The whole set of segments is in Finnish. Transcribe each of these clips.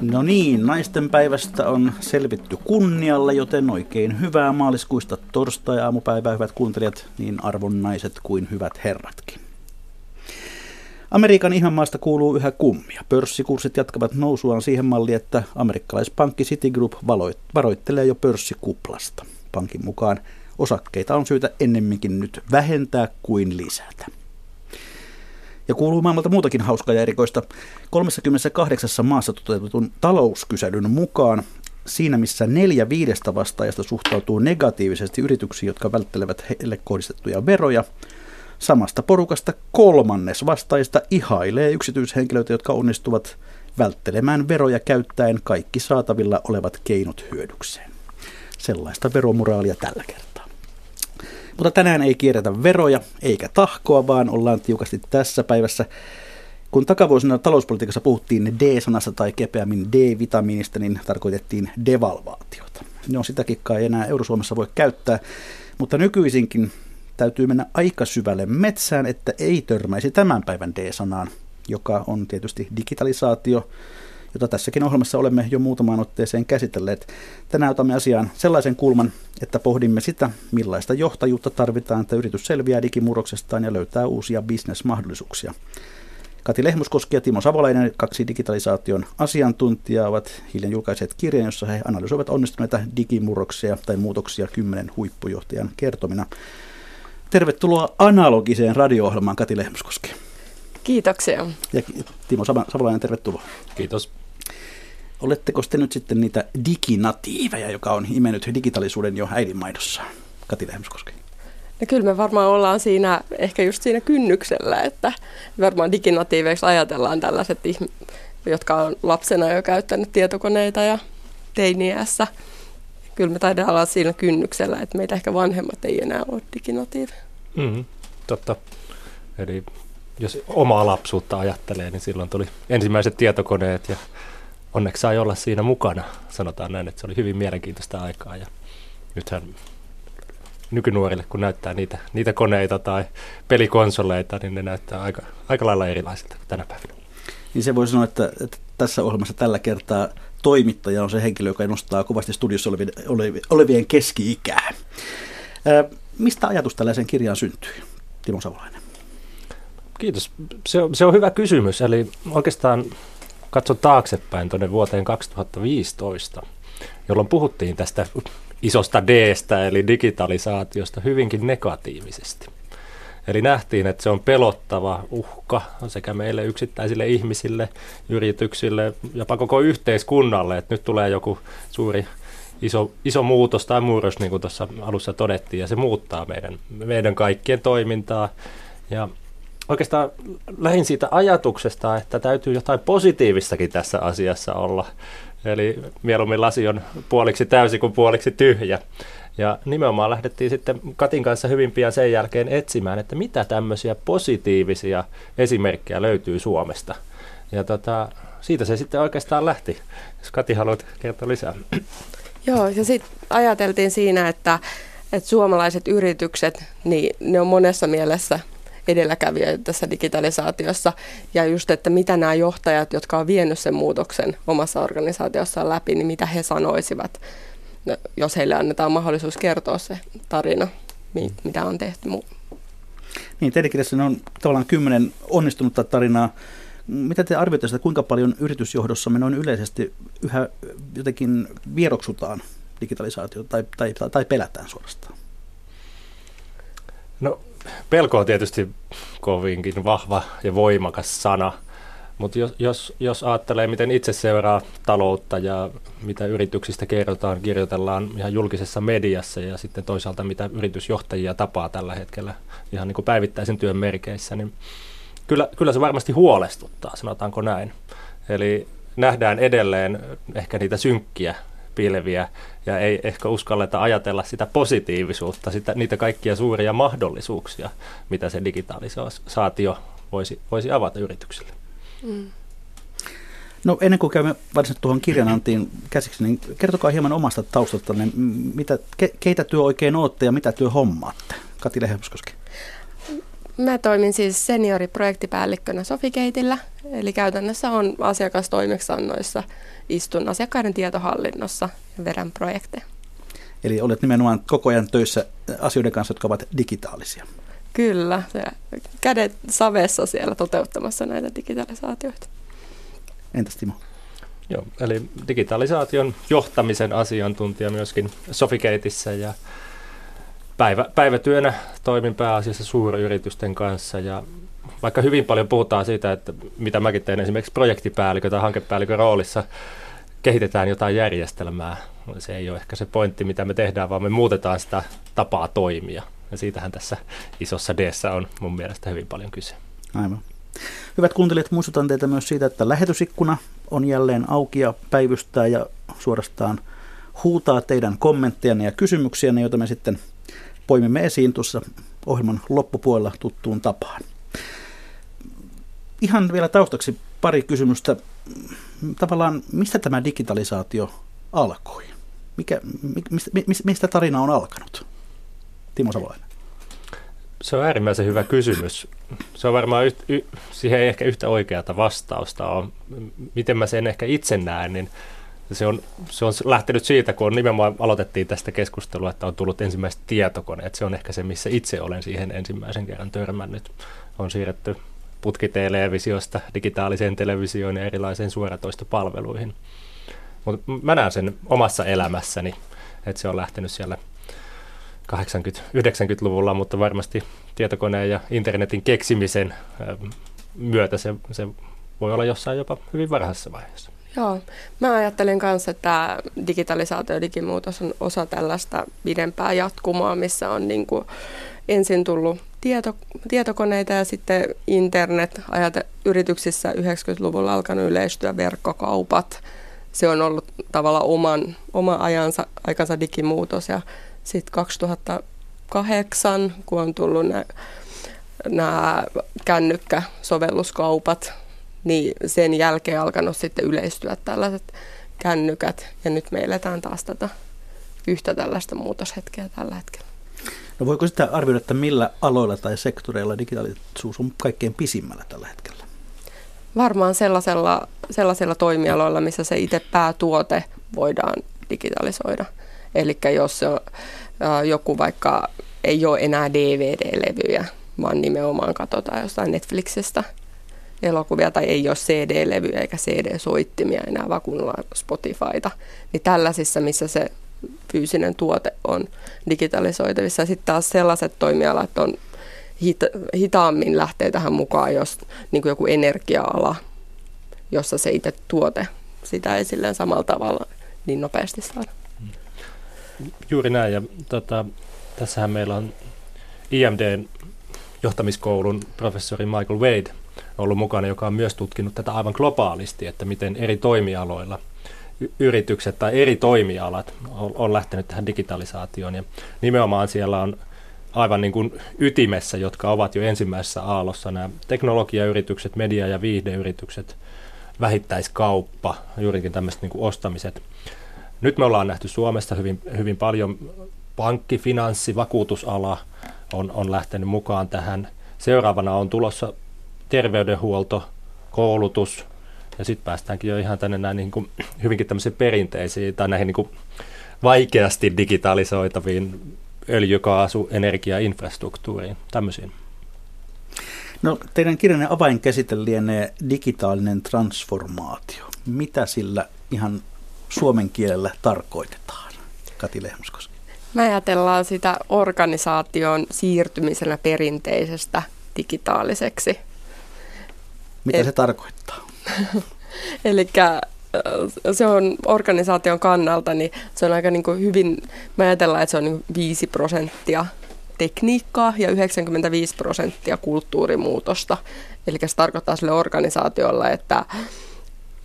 No niin, naisten päivästä on selvitty kunnialla, joten oikein hyvää maaliskuista torstai-aamupäivää, hyvät kuuntelijat, niin arvon naiset kuin hyvät herratkin. Amerikan ihmemaasta kuuluu yhä kummia. Pörssikurssit jatkavat nousuaan siihen malliin, että amerikkalaispankki Citigroup varoittelee jo pörssikuplasta. Pankin mukaan osakkeita on syytä ennemminkin nyt vähentää kuin lisätä. Ja kuuluu maailmalta muutakin hauskaa ja erikoista. 38 maassa toteutetun talouskyselyn mukaan siinä, missä neljä viidestä vastaajasta suhtautuu negatiivisesti yrityksiin, jotka välttelevät heille kohdistettuja veroja, samasta porukasta kolmannes vastaajista ihailee yksityishenkilöitä, jotka onnistuvat välttelemään veroja käyttäen kaikki saatavilla olevat keinot hyödykseen. Sellaista veromoraalia tällä kertaa. Mutta tänään ei kierretä veroja eikä tahkoa, vaan ollaan tiukasti tässä päivässä. Kun takavuosina talouspolitiikassa puhuttiin D-sanasta tai kepeämmin D-vitamiinista, niin tarkoitettiin devalvaatiota. Ne on sitäkin kai enää Eurosuomessa voi käyttää, mutta nykyisinkin täytyy mennä aika syvälle metsään, että ei törmäisi tämän päivän D-sanaan, joka on tietysti digitalisaatio, jota tässäkin ohjelmassa olemme jo muutamaan otteeseen käsitelleet. Tänään otamme asiaan sellaisen kulman, että pohdimme sitä, millaista johtajuutta tarvitaan, että yritys selviää digimurroksestaan ja löytää uusia bisnesmahdollisuuksia. Kati Lehmuskoski ja Timo Savolainen, kaksi digitalisaation asiantuntijaa, ovat hiljan julkaiseet kirjan, jossa he analysoivat onnistuneita digimurroksia tai muutoksia kymmenen huippujohtajan kertomina. Tervetuloa analogiseen radio-ohjelmaan Kati Lehmuskoski. Kiitoksia. Ja Timo Savolainen, tervetuloa. Kiitos. Oletteko te nyt sitten niitä diginatiiveja, joka on imennyt digitaalisuuden jo äidinmaidossa? Kati Lehmskoski. No kyllä me varmaan ollaan siinä, ehkä just siinä kynnyksellä, että varmaan diginatiiveiksi ajatellaan tällaiset ihmiset, jotka on lapsena jo käyttänyt tietokoneita ja teiniässä. Kyllä me taidaan olla siinä kynnyksellä, että meitä ehkä vanhemmat ei enää ole diginatiiveja. Mm, totta. Eli jos omaa lapsuutta ajattelee, niin silloin tuli ensimmäiset tietokoneet ja onneksi sai olla siinä mukana. Sanotaan näin, että se oli hyvin mielenkiintoista aikaa ja nythän nykynuorille, kun näyttää niitä, niitä koneita tai pelikonsoleita, niin ne näyttää aika, aika lailla erilaisilta kuin tänä päivänä. Niin se voi sanoa, että, että tässä ohjelmassa tällä kertaa toimittaja on se henkilö, joka nostaa kovasti studiossa olevien, olevien keski-ikää. mistä ajatus tällaisen kirjaan syntyy, Timo Savolainen? Kiitos. Se on, se on hyvä kysymys. Eli oikeastaan katson taaksepäin tuonne vuoteen 2015, jolloin puhuttiin tästä isosta D-stä, eli digitalisaatiosta, hyvinkin negatiivisesti. Eli nähtiin, että se on pelottava uhka sekä meille yksittäisille ihmisille, yrityksille, jopa koko yhteiskunnalle, että nyt tulee joku suuri iso, iso muutos tai murros, niin kuin tuossa alussa todettiin, ja se muuttaa meidän, meidän kaikkien toimintaa. Ja oikeastaan lähin siitä ajatuksesta, että täytyy jotain positiivistakin tässä asiassa olla. Eli mieluummin lasi on puoliksi täysi kuin puoliksi tyhjä. Ja nimenomaan lähdettiin sitten Katin kanssa hyvin pian sen jälkeen etsimään, että mitä tämmöisiä positiivisia esimerkkejä löytyy Suomesta. Ja tota, siitä se sitten oikeastaan lähti. Jos Kati haluat kertoa lisää. Joo, ja sitten ajateltiin siinä, että, että suomalaiset yritykset, niin ne on monessa mielessä edelläkävijöitä tässä digitalisaatiossa ja just, että mitä nämä johtajat, jotka on vienyt sen muutoksen omassa organisaatiossaan läpi, niin mitä he sanoisivat, no, jos heille annetaan mahdollisuus kertoa se tarina, mi- mitä on tehty. Niin, teidän kirjassa on tavallaan kymmenen onnistunutta tarinaa. Mitä te arvioitte sitä, kuinka paljon yritysjohdossa me noin yleisesti yhä jotenkin vieroksutaan digitalisaatiota tai, tai, tai, tai pelätään suorastaan? No pelko on tietysti kovinkin vahva ja voimakas sana, mutta jos, jos, jos ajattelee, miten itse seuraa taloutta ja mitä yrityksistä kerrotaan, kirjoitellaan ihan julkisessa mediassa ja sitten toisaalta mitä yritysjohtajia tapaa tällä hetkellä ihan niin kuin päivittäisen työn merkeissä, niin kyllä, kyllä se varmasti huolestuttaa, sanotaanko näin. Eli nähdään edelleen ehkä niitä synkkiä pilviä ja ei ehkä uskalleta ajatella sitä positiivisuutta, sitä, niitä kaikkia suuria mahdollisuuksia, mitä se digitalisaatio voisi, voisi avata yrityksille. Mm. No ennen kuin käymme varsinaisesti tuohon kirjanantiin käsiksi, niin kertokaa hieman omasta taustalta, niin mitä, ke, keitä työ oikein olette ja mitä työ hommaatte? Kati Lehemskoski. Mä toimin siis senioriprojektipäällikkönä Sofikeitillä, eli käytännössä on asiakastoimeksiannoissa, istun asiakkaiden tietohallinnossa ja vedän projekteja. Eli olet nimenomaan koko ajan töissä asioiden kanssa, jotka ovat digitaalisia. Kyllä, se kädet savessa siellä toteuttamassa näitä digitalisaatioita. Entäs Timo? Joo, eli digitalisaation johtamisen asiantuntija myöskin Sofikeitissä ja päivä, päivätyönä toimin pääasiassa suuryritysten kanssa ja vaikka hyvin paljon puhutaan siitä, että mitä mäkin teen esimerkiksi projektipäällikö tai hankepäällikön roolissa, kehitetään jotain järjestelmää. Se ei ole ehkä se pointti, mitä me tehdään, vaan me muutetaan sitä tapaa toimia. Ja siitähän tässä isossa d on mun mielestä hyvin paljon kyse. Aivan. Hyvät kuuntelijat, muistutan teitä myös siitä, että lähetysikkuna on jälleen auki ja päivystää ja suorastaan huutaa teidän kommenttejanne ja kysymyksiänne, joita me sitten poimimme esiin tuossa ohjelman loppupuolella tuttuun tapaan. Ihan vielä taustaksi pari kysymystä. Tavallaan, mistä tämä digitalisaatio alkoi? Mikä, mistä, mistä tarina on alkanut? Timo Savolainen. Se on äärimmäisen hyvä kysymys. Se on varmaan, yht, y, siihen ei ehkä yhtä oikeata vastausta ole. Miten mä sen ehkä itse näen, niin se on, se on lähtenyt siitä, kun nimenomaan aloitettiin tästä keskustelua, että on tullut ensimmäiset tietokoneet. Se on ehkä se, missä itse olen siihen ensimmäisen kerran törmännyt. On siirretty putkitelevisiosta digitaaliseen televisioon ja erilaisiin suoratoistopalveluihin. Mutta mä näen sen omassa elämässäni, että se on lähtenyt siellä 80-90-luvulla, mutta varmasti tietokoneen ja internetin keksimisen myötä se, se voi olla jossain jopa hyvin varhaisessa vaiheessa. Joo, mä ajattelen myös, että digitalisaatio ja digimuutos on osa tällaista pidempää jatkumoa, missä on niin kuin ensin tullut tieto, tietokoneita ja sitten internet. Ajate, yrityksissä 90-luvulla alkanut yleistyä verkkokaupat. Se on ollut tavallaan oman, oma ajansa, aikansa digimuutos ja sitten 2008, kun on tullut nämä kännykkäsovelluskaupat, niin sen jälkeen alkanut sitten yleistyä tällaiset kännykät. Ja nyt me eletään taas tätä yhtä tällaista muutoshetkeä tällä hetkellä. No voiko sitä arvioida, että millä aloilla tai sektoreilla digitaalisuus on kaikkein pisimmällä tällä hetkellä? Varmaan sellaisella, sellaisilla toimialoilla, missä se itse päätuote voidaan digitalisoida. Eli jos joku vaikka ei ole enää DVD-levyjä, vaan nimenomaan katsotaan jostain Netflixistä elokuvia tai ei ole CD-levyjä eikä CD-soittimia enää, vaan kuunnellaan Spotifyta. Niin tällaisissa, missä se fyysinen tuote on digitalisoitavissa. Sitten taas sellaiset toimialat on hita- hitaammin lähtee tähän mukaan, jos niin kuin joku energia-ala, jossa se itse tuote sitä ei silleen samalla tavalla niin nopeasti saada. Juuri näin. Ja tota, tässähän meillä on IMDn johtamiskoulun professori Michael Wade ollut mukana, joka on myös tutkinut tätä aivan globaalisti, että miten eri toimialoilla yritykset tai eri toimialat on, on lähtenyt tähän digitalisaatioon. Ja nimenomaan siellä on aivan niin kuin ytimessä, jotka ovat jo ensimmäisessä aallossa nämä teknologiayritykset, media- ja viihdeyritykset, vähittäiskauppa, juurikin tämmöiset niin kuin ostamiset. Nyt me ollaan nähty Suomessa hyvin, hyvin paljon pankki, finanssi, vakuutusala on, on lähtenyt mukaan tähän. Seuraavana on tulossa terveydenhuolto, koulutus ja sitten päästäänkin jo ihan tänne näin niin kuin, hyvinkin tämmöisiin perinteisiin tai näihin niin kuin vaikeasti digitalisoitaviin öljykaasu, energia, infrastruktuuriin, tämmöisiin. No, teidän kirjanne avainkäsite lienee digitaalinen transformaatio. Mitä sillä ihan suomen kielellä tarkoitetaan? Kati Lehmuskoski. Me ajatellaan sitä organisaation siirtymisenä perinteisestä digitaaliseksi. Mitä Et, se tarkoittaa? Eli se on organisaation kannalta, niin se on aika niin kuin hyvin, me ajatellaan, että se on niin 5 prosenttia tekniikkaa ja 95 prosenttia kulttuurimuutosta. Eli se tarkoittaa sille organisaatiolle, että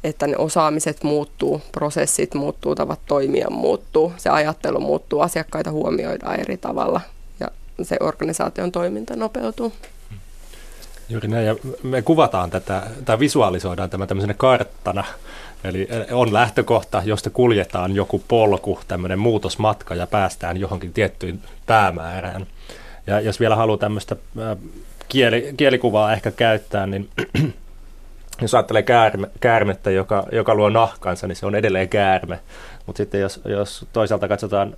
että ne osaamiset muuttuu, prosessit muuttuu, tavat toimia muuttuu, se ajattelu muuttuu, asiakkaita huomioidaan eri tavalla ja se organisaation toiminta nopeutuu. Juuri näin, ja me kuvataan tätä, tai visualisoidaan tämä tämmöisenä karttana, eli on lähtökohta, josta kuljetaan joku polku, tämmöinen muutosmatka ja päästään johonkin tiettyyn päämäärään. Ja jos vielä haluaa tämmöistä kieli, kielikuvaa ehkä käyttää, niin jos ajattelee käärme, käärmettä, joka, joka luo nahkansa, niin se on edelleen käärme. Mutta sitten jos, jos toisaalta katsotaan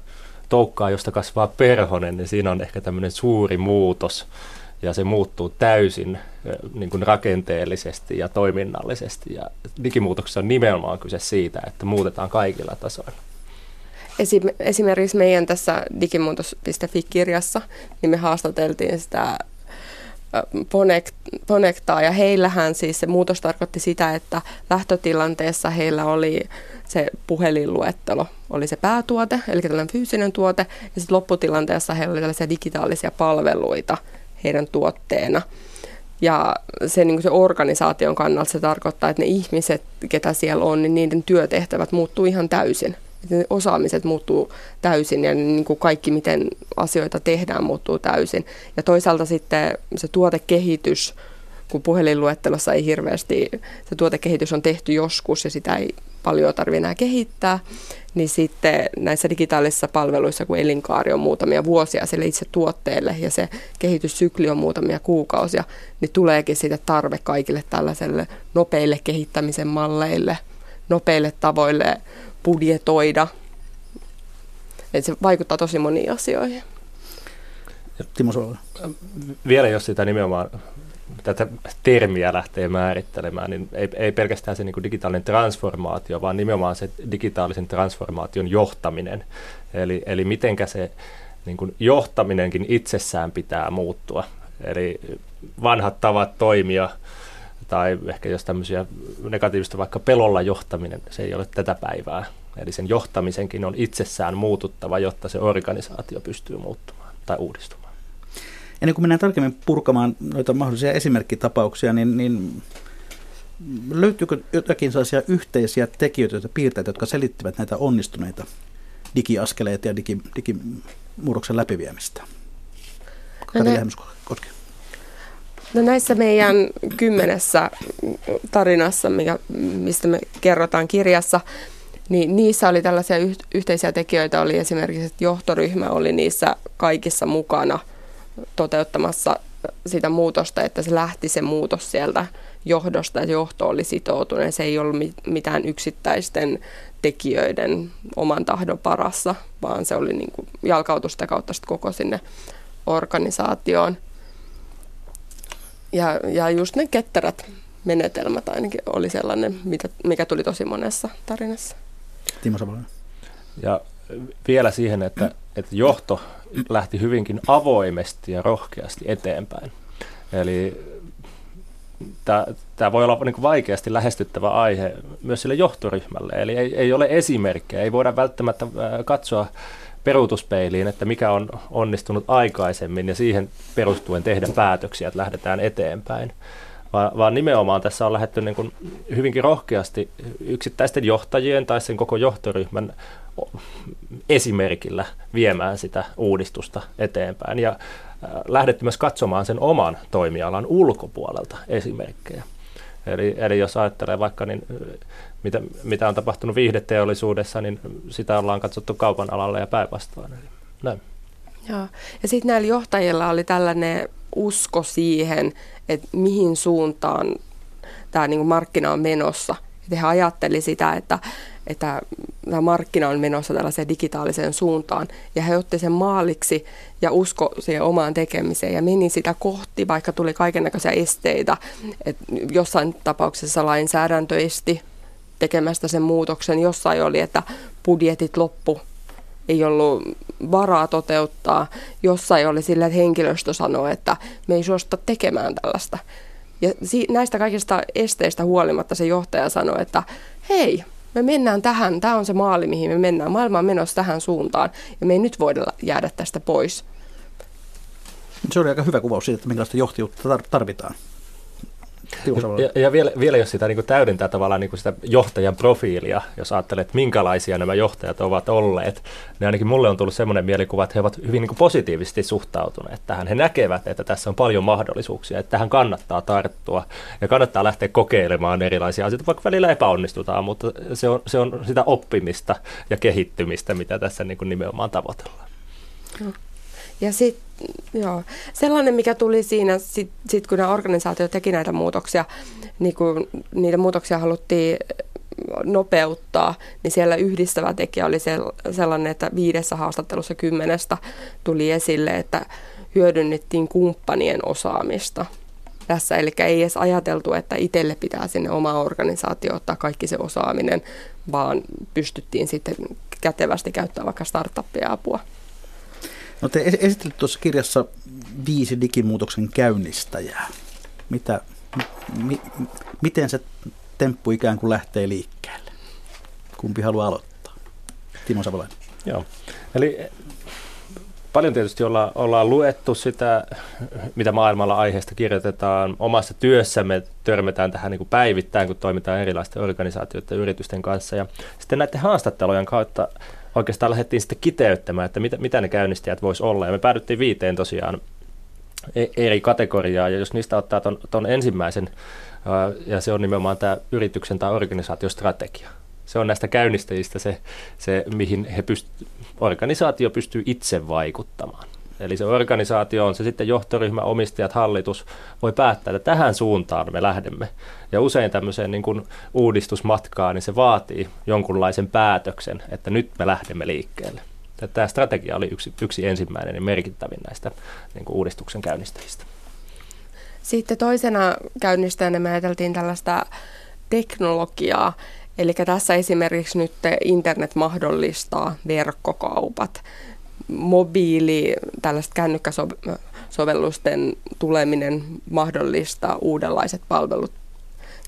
toukkaa, josta kasvaa perhonen, niin siinä on ehkä tämmöinen suuri muutos. Ja se muuttuu täysin niin kuin rakenteellisesti ja toiminnallisesti. Ja digimuutoksessa on nimenomaan kyse siitä, että muutetaan kaikilla tasoilla. Esimerkiksi meidän tässä digimuutos.fi-kirjassa, niin me haastateltiin sitä Ponektaa ja heillähän siis se muutos tarkoitti sitä, että lähtötilanteessa heillä oli se puhelinluettelo, oli se päätuote, eli tällainen fyysinen tuote, ja sitten lopputilanteessa heillä oli tällaisia digitaalisia palveluita heidän tuotteena. Ja se, niin se organisaation kannalta se tarkoittaa, että ne ihmiset, ketä siellä on, niin niiden työtehtävät muuttuu ihan täysin että ne osaamiset muuttuu täysin ja niin kuin kaikki, miten asioita tehdään, muuttuu täysin. Ja toisaalta sitten se tuotekehitys, kun puhelinluettelossa ei hirveästi, se tuotekehitys on tehty joskus ja sitä ei paljon tarvitse enää kehittää, niin sitten näissä digitaalisissa palveluissa, kun elinkaari on muutamia vuosia sille itse tuotteelle ja se kehityssykli on muutamia kuukausia, niin tuleekin siitä tarve kaikille tällaiselle nopeille kehittämisen malleille, nopeille tavoille budjetoida. Et se vaikuttaa tosi moniin asioihin. Timo Suola. Vielä jos sitä nimenomaan tätä termiä lähtee määrittelemään, niin ei, ei pelkästään se niin kuin digitaalinen transformaatio, vaan nimenomaan se digitaalisen transformaation johtaminen. Eli, eli mitenkä se niin kuin johtaminenkin itsessään pitää muuttua. Eli vanhat tavat toimia, tai ehkä jos tämmöisiä negatiivista vaikka pelolla johtaminen, se ei ole tätä päivää. Eli sen johtamisenkin on itsessään muututtava, jotta se organisaatio pystyy muuttumaan tai uudistumaan. Ennen kuin mennään tarkemmin purkamaan noita mahdollisia esimerkkitapauksia, niin, niin löytyykö jotakin sellaisia yhteisiä tekijöitä ja piirteitä, jotka selittivät näitä onnistuneita digiaskeleita ja digi, digimurroksen läpiviemistä? No, Lehmuskoski. No näissä meidän kymmenessä tarinassa, mikä, mistä me kerrotaan kirjassa, niin niissä oli tällaisia yhteisiä tekijöitä, oli esimerkiksi, että johtoryhmä oli niissä kaikissa mukana toteuttamassa sitä muutosta, että se lähti se muutos sieltä johdosta, että johto oli sitoutunut. Se ei ollut mitään yksittäisten tekijöiden oman tahdon parassa, vaan se oli niin kuin jalkautusta kautta koko sinne organisaatioon. Ja, ja just ne ketterät menetelmät ainakin oli sellainen, mitä, mikä tuli tosi monessa tarinassa. Timo Savolainen. Ja vielä siihen, että, että johto lähti hyvinkin avoimesti ja rohkeasti eteenpäin. Eli tämä voi olla niin vaikeasti lähestyttävä aihe myös sille johtoryhmälle. Eli ei, ei ole esimerkkejä, ei voida välttämättä katsoa peruutuspeiliin, että mikä on onnistunut aikaisemmin ja siihen perustuen tehdä päätöksiä, että lähdetään eteenpäin. Vaan, vaan nimenomaan tässä on lähdetty niin kuin hyvinkin rohkeasti yksittäisten johtajien tai sen koko johtoryhmän esimerkillä viemään sitä uudistusta eteenpäin ja lähdetty myös katsomaan sen oman toimialan ulkopuolelta esimerkkejä. Eli, eli jos ajattelee vaikka, niin mitä, mitä on tapahtunut viihdeteollisuudessa, niin sitä ollaan katsottu kaupan alalla ja päinvastoin. Näin. Joo. Ja sitten näillä johtajilla oli tällainen usko siihen, että mihin suuntaan tämä niin markkina on menossa. Että he ajatteli sitä, että, että tämä markkina on menossa tällaiseen digitaaliseen suuntaan. Ja he otti sen maaliksi ja usko siihen omaan tekemiseen ja meni sitä kohti, vaikka tuli kaikenlaisia esteitä. Et jossain tapauksessa lainsäädäntö esti tekemästä sen muutoksen. Jossain oli, että budjetit loppu, ei ollut varaa toteuttaa. Jossain oli sillä, että henkilöstö sanoi, että me ei suosta tekemään tällaista. Ja näistä kaikista esteistä huolimatta se johtaja sanoi, että hei, me mennään tähän, tämä on se maali, mihin me mennään. Maailma on menossa tähän suuntaan ja me ei nyt voida jäädä tästä pois. Se oli aika hyvä kuvaus siitä, että minkälaista johtajuutta tarvitaan. Ja, ja vielä, vielä jos sitä niin kuin täydentää tavallaan niin kuin sitä johtajan profiilia, jos ajattelee, että minkälaisia nämä johtajat ovat olleet, niin ainakin mulle on tullut semmoinen mielikuva, että he ovat hyvin niin kuin positiivisesti suhtautuneet tähän. He näkevät, että tässä on paljon mahdollisuuksia, että tähän kannattaa tarttua ja kannattaa lähteä kokeilemaan erilaisia asioita, vaikka välillä epäonnistutaan, mutta se on, se on sitä oppimista ja kehittymistä, mitä tässä niin kuin nimenomaan tavoitellaan. Ja sitten joo, sellainen, mikä tuli siinä, sit, sit kun nämä organisaatio teki näitä muutoksia, niin kun niitä muutoksia haluttiin nopeuttaa, niin siellä yhdistävä tekijä oli sellainen, että viidessä haastattelussa kymmenestä tuli esille, että hyödynnettiin kumppanien osaamista tässä. Eli ei edes ajateltu, että itselle pitää sinne oma organisaatio ottaa kaikki se osaaminen, vaan pystyttiin sitten kätevästi käyttämään vaikka startuppia apua. No te esittelit tuossa kirjassa viisi digimuutoksen käynnistäjää. Mitä, mi, miten se temppu ikään kuin lähtee liikkeelle? Kumpi haluaa aloittaa? Timo Savolainen. Joo, eli paljon tietysti olla, ollaan luettu sitä, mitä maailmalla aiheesta kirjoitetaan. Omassa työssämme törmätään tähän niin kuin päivittäin, kun toimitaan erilaisten organisaatioiden ja yritysten kanssa. Ja sitten näiden haastattelujen kautta oikeastaan lähdettiin sitten kiteyttämään, että mitä, mitä ne käynnistäjät voisi olla. Ja me päädyttiin viiteen tosiaan e, eri kategoriaa, ja jos niistä ottaa tuon ensimmäisen, ja se on nimenomaan tämä yrityksen tai organisaatiostrategia. Se on näistä käynnistäjistä se, se mihin he pyst- organisaatio pystyy itse vaikuttamaan. Eli se organisaatio on se sitten johtoryhmä, omistajat, hallitus, voi päättää, että tähän suuntaan me lähdemme. Ja usein tämmöiseen niin kuin uudistusmatkaan, niin se vaatii jonkunlaisen päätöksen, että nyt me lähdemme liikkeelle. Tämä strategia oli yksi, yksi ensimmäinen ja merkittävin näistä niin kuin uudistuksen käynnistäjistä. Sitten toisena käynnistäjänä me ajateltiin tällaista teknologiaa, Eli tässä esimerkiksi nyt internet mahdollistaa verkkokaupat mobiili, tällaiset kännykkäsovellusten tuleminen mahdollistaa uudenlaiset palvelut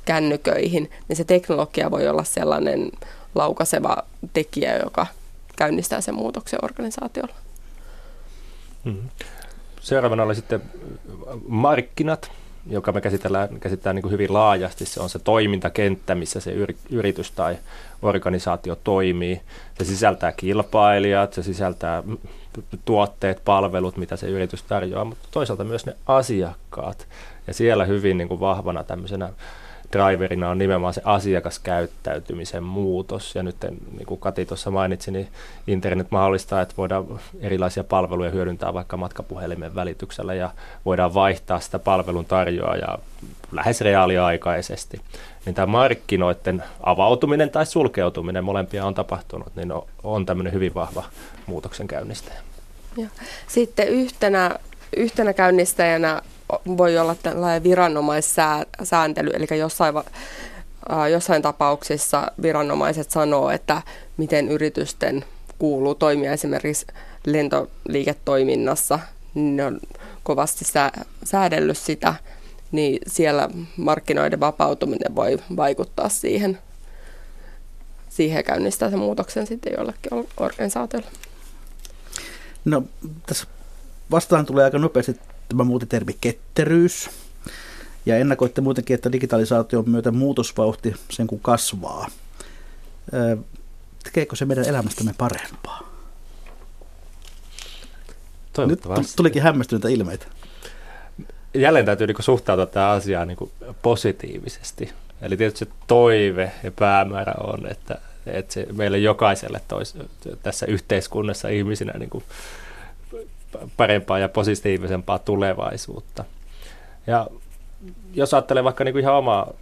kännyköihin, niin se teknologia voi olla sellainen laukaseva tekijä, joka käynnistää sen muutoksen organisaatiolla. Mm-hmm. Seuraavana oli sitten markkinat, joka me käsitellään, käsitellään niin kuin hyvin laajasti. Se on se toimintakenttä, missä se yritys tai organisaatio toimii. Se sisältää kilpailijat, se sisältää tuotteet, palvelut, mitä se yritys tarjoaa, mutta toisaalta myös ne asiakkaat. Ja siellä hyvin niin kuin vahvana tämmöisenä driverina on nimenomaan se asiakaskäyttäytymisen muutos. Ja nyt, niin kuin Kati tuossa mainitsi, niin internet mahdollistaa, että voidaan erilaisia palveluja hyödyntää vaikka matkapuhelimen välityksellä ja voidaan vaihtaa sitä palvelun tarjoajaa lähes reaaliaikaisesti. Niin tämä markkinoiden avautuminen tai sulkeutuminen, molempia on tapahtunut, niin on tämmöinen hyvin vahva muutoksen käynnistäjä. Sitten yhtenä, yhtenä käynnistäjänä voi olla tällainen viranomaissääntely, eli jossain, jossain tapauksissa viranomaiset sanoo, että miten yritysten kuuluu toimia esimerkiksi lentoliiketoiminnassa, ne on kovasti sää, säädellyt sitä, niin siellä markkinoiden vapautuminen voi vaikuttaa siihen, siihen käynnistää sen muutoksen sitten jollekin organisaatiolle. No tässä vastaan tulee aika nopeasti tämä muutin termi ketteryys. Ja ennakoitte muutenkin, että digitalisaation myötä muutosvauhti sen kun kasvaa. Tekeekö se meidän elämästämme parempaa? Nyt tulikin hämmästyneitä ilmeitä. Jälleen täytyy niin suhtautua tähän asiaan niin positiivisesti. Eli tietysti se toive ja päämäärä on, että, että se meille jokaiselle tois, tässä yhteiskunnassa ihmisinä niin kuin parempaa ja positiivisempaa tulevaisuutta. Ja jos ajattelee vaikka niin kuin ihan omaa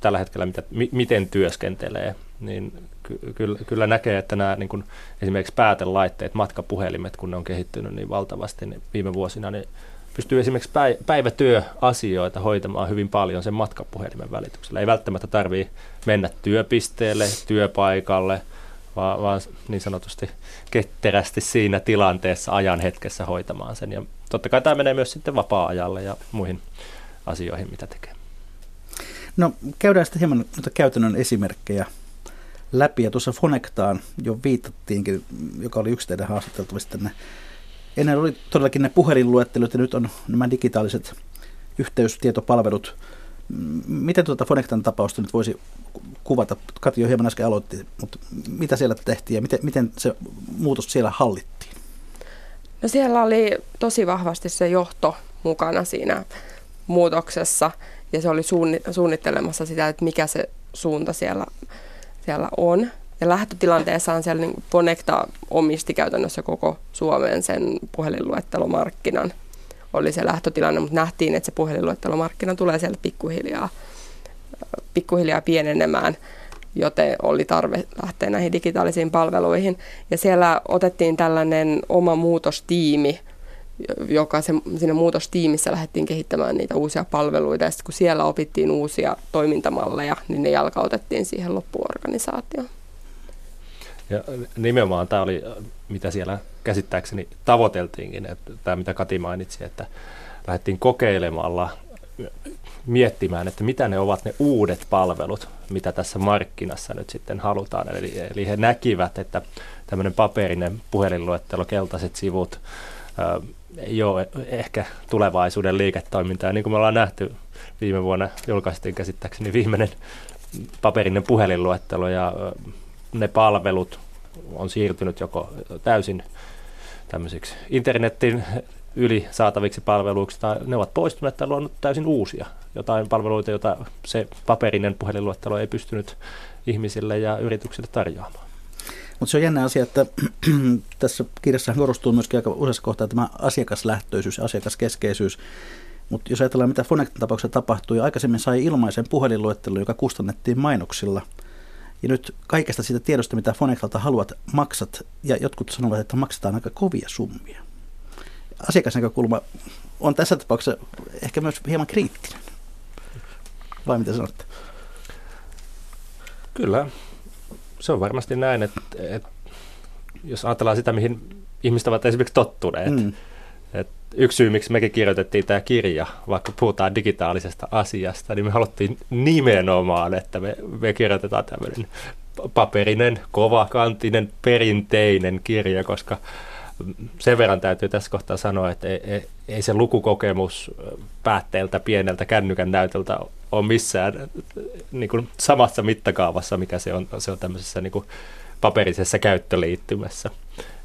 tällä hetkellä, mitä, mi, miten työskentelee, niin ky, kyllä, kyllä näkee, että nämä niin kuin esimerkiksi päätelaitteet, matkapuhelimet, kun ne on kehittynyt niin valtavasti niin viime vuosina, niin pystyy esimerkiksi päivätyöasioita hoitamaan hyvin paljon sen matkapuhelimen välityksellä. Ei välttämättä tarvitse mennä työpisteelle, työpaikalle – vaan, vaan niin sanotusti ketterästi siinä tilanteessa ajan hetkessä hoitamaan sen. Ja totta kai tämä menee myös sitten vapaa-ajalle ja muihin asioihin, mitä tekee. No käydään sitten hieman noita käytännön esimerkkejä läpi. Ja tuossa Fonectaan jo viitattiinkin, joka oli yksi teidän haastatteltavista. Ennen oli todellakin ne puhelinluettelut ja nyt on nämä digitaaliset yhteystietopalvelut. Miten tuota Fonectan tapausta nyt voisi kuvata? Kati jo hieman äsken aloitti, mutta mitä siellä tehtiin ja miten, miten se muutos siellä hallittiin? No siellä oli tosi vahvasti se johto mukana siinä muutoksessa ja se oli suunnittelemassa sitä, että mikä se suunta siellä, siellä on. Ja lähtötilanteessa on siellä niin Fonecta omisti käytännössä koko Suomen sen puhelinluettelomarkkinan. Oli se lähtötilanne, mutta nähtiin, että se puhelinluettelomarkkina tulee sieltä pikkuhiljaa, pikkuhiljaa pienenemään, joten oli tarve lähteä näihin digitaalisiin palveluihin. Ja siellä otettiin tällainen oma muutostiimi, joka se, siinä muutostiimissä lähdettiin kehittämään niitä uusia palveluita. Ja sitten kun siellä opittiin uusia toimintamalleja, niin ne jalkautettiin siihen loppuorganisaatioon. Ja nimenomaan tämä oli, mitä siellä käsittääkseni tavoiteltiinkin, että tämä mitä Kati mainitsi, että lähdettiin kokeilemalla miettimään, että mitä ne ovat ne uudet palvelut, mitä tässä markkinassa nyt sitten halutaan. Eli, eli he näkivät, että tämmöinen paperinen puhelinluettelo, keltaiset sivut, ei ole ehkä tulevaisuuden liiketoimintaa. Niin kuin me ollaan nähty viime vuonna, julkaistiin käsittääkseni viimeinen paperinen puhelinluettelo ja ne palvelut on siirtynyt joko täysin tämmöisiksi internetin yli saataviksi palveluiksi, tai ne ovat poistuneet tai luonut täysin uusia jotain palveluita, joita se paperinen puhelinluettelo ei pystynyt ihmisille ja yrityksille tarjoamaan. Mutta se on jännä asia, että tässä kirjassa korostuu myöskin aika useassa kohtaa tämä asiakaslähtöisyys ja asiakaskeskeisyys. Mutta jos ajatellaan, mitä Fonectin tapauksessa tapahtui, aikaisemmin sai ilmaisen puhelinluettelon, joka kustannettiin mainoksilla – ja nyt kaikesta siitä tiedosta, mitä Fonectalta haluat, maksat, ja jotkut sanovat, että maksetaan aika kovia summia. Asiakasnäkökulma on tässä tapauksessa ehkä myös hieman kriittinen. Vai mitä sanotte? Kyllä, se on varmasti näin, että, että jos ajatellaan sitä, mihin ihmiset ovat esimerkiksi tottuneet, mm. Että yksi syy, miksi mekin kirjoitettiin tämä kirja, vaikka puhutaan digitaalisesta asiasta, niin me haluttiin nimenomaan, että me, me kirjoitetaan tämmöinen paperinen, kovakantinen, perinteinen kirja, koska sen verran täytyy tässä kohtaa sanoa, että ei, ei, ei se lukukokemus päätteeltä pieneltä kännykän näytöltä ole missään niin kuin samassa mittakaavassa, mikä se on, se on tämmöisessä niin kuin paperisessa käyttöliittymässä.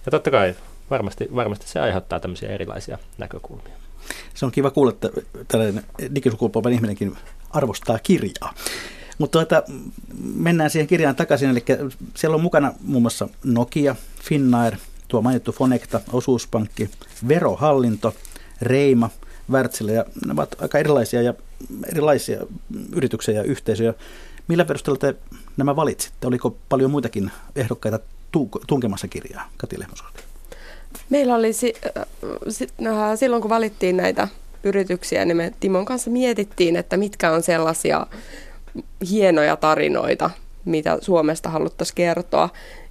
Ja totta kai varmasti, varmasti se aiheuttaa tämmöisiä erilaisia näkökulmia. Se on kiva kuulla, että tällainen digisukupolven ihminenkin arvostaa kirjaa. Mutta tuota, mennään siihen kirjaan takaisin. Eli siellä on mukana muun muassa Nokia, Finnair, tuo mainittu Fonecta, Osuuspankki, Verohallinto, Reima, Wärtsilä. Ja ne ovat aika erilaisia ja erilaisia yrityksiä ja yhteisöjä. Millä perusteella te nämä valitsitte? Oliko paljon muitakin ehdokkaita tunkemassa kirjaa, Kati Lehmosalti? Meillä oli si- äh, silloin, kun valittiin näitä yrityksiä, niin me Timon kanssa mietittiin, että mitkä on sellaisia hienoja tarinoita, mitä Suomesta haluttaisiin kertoa.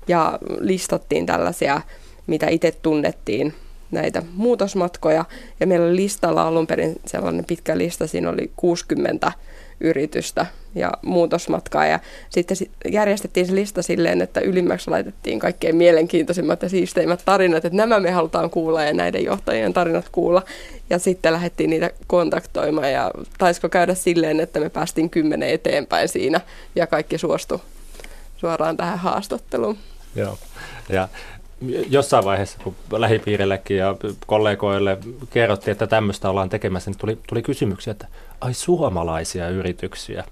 Ja listattiin tällaisia, mitä itse tunnettiin, näitä muutosmatkoja. Ja meillä oli listalla alun perin sellainen pitkä lista, siinä oli 60 yritystä ja muutosmatkaa. Ja sitten järjestettiin se lista silleen, että ylimmäksi laitettiin kaikkein mielenkiintoisimmat ja siisteimmät tarinat, että nämä me halutaan kuulla ja näiden johtajien tarinat kuulla. Ja sitten lähdettiin niitä kontaktoimaan ja taisiko käydä silleen, että me päästiin kymmenen eteenpäin siinä ja kaikki suostu suoraan tähän haastatteluun. Joo, ja jossain vaiheessa, kun lähipiirillekin ja kollegoille kerrottiin, että tämmöistä ollaan tekemässä, niin tuli, tuli kysymyksiä, että ai suomalaisia yrityksiä.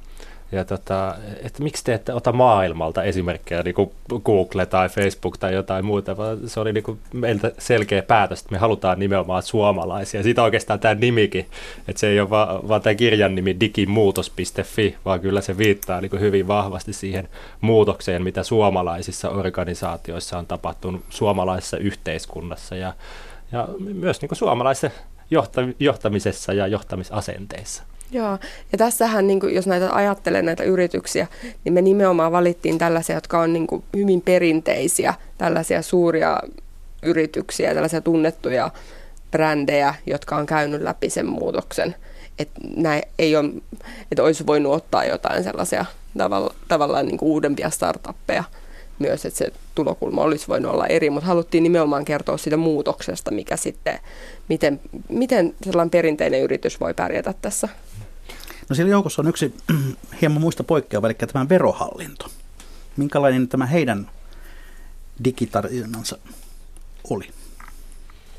Ja tota, että miksi te ette ota maailmalta esimerkkejä, niin kuin Google tai Facebook tai jotain muuta, vaan se oli niin kuin meiltä selkeä päätös, että me halutaan nimenomaan suomalaisia. Siitä oikeastaan tämä nimikin, että se ei ole vaan, vaan tämä kirjan nimi digimuutos.fi, vaan kyllä se viittaa niin kuin hyvin vahvasti siihen muutokseen, mitä suomalaisissa organisaatioissa on tapahtunut suomalaisessa yhteiskunnassa ja, ja myös niin kuin suomalaisessa johtamisessa ja johtamisasenteissa. Joo, ja tässähän, niin kuin, jos näitä ajattelee näitä yrityksiä, niin me nimenomaan valittiin tällaisia, jotka on niin kuin, hyvin perinteisiä, tällaisia suuria yrityksiä, tällaisia tunnettuja brändejä, jotka on käynyt läpi sen muutoksen. Että ei ole, että olisi voinut ottaa jotain sellaisia tavalla, tavallaan niin kuin uudempia startuppeja myös, että se tulokulma olisi voinut olla eri, mutta haluttiin nimenomaan kertoa siitä muutoksesta, mikä sitten, miten, miten sellainen perinteinen yritys voi pärjätä tässä No siellä joukossa on yksi hieman muista poikkeava, eli tämä verohallinto. Minkälainen tämä heidän digitarinansa oli?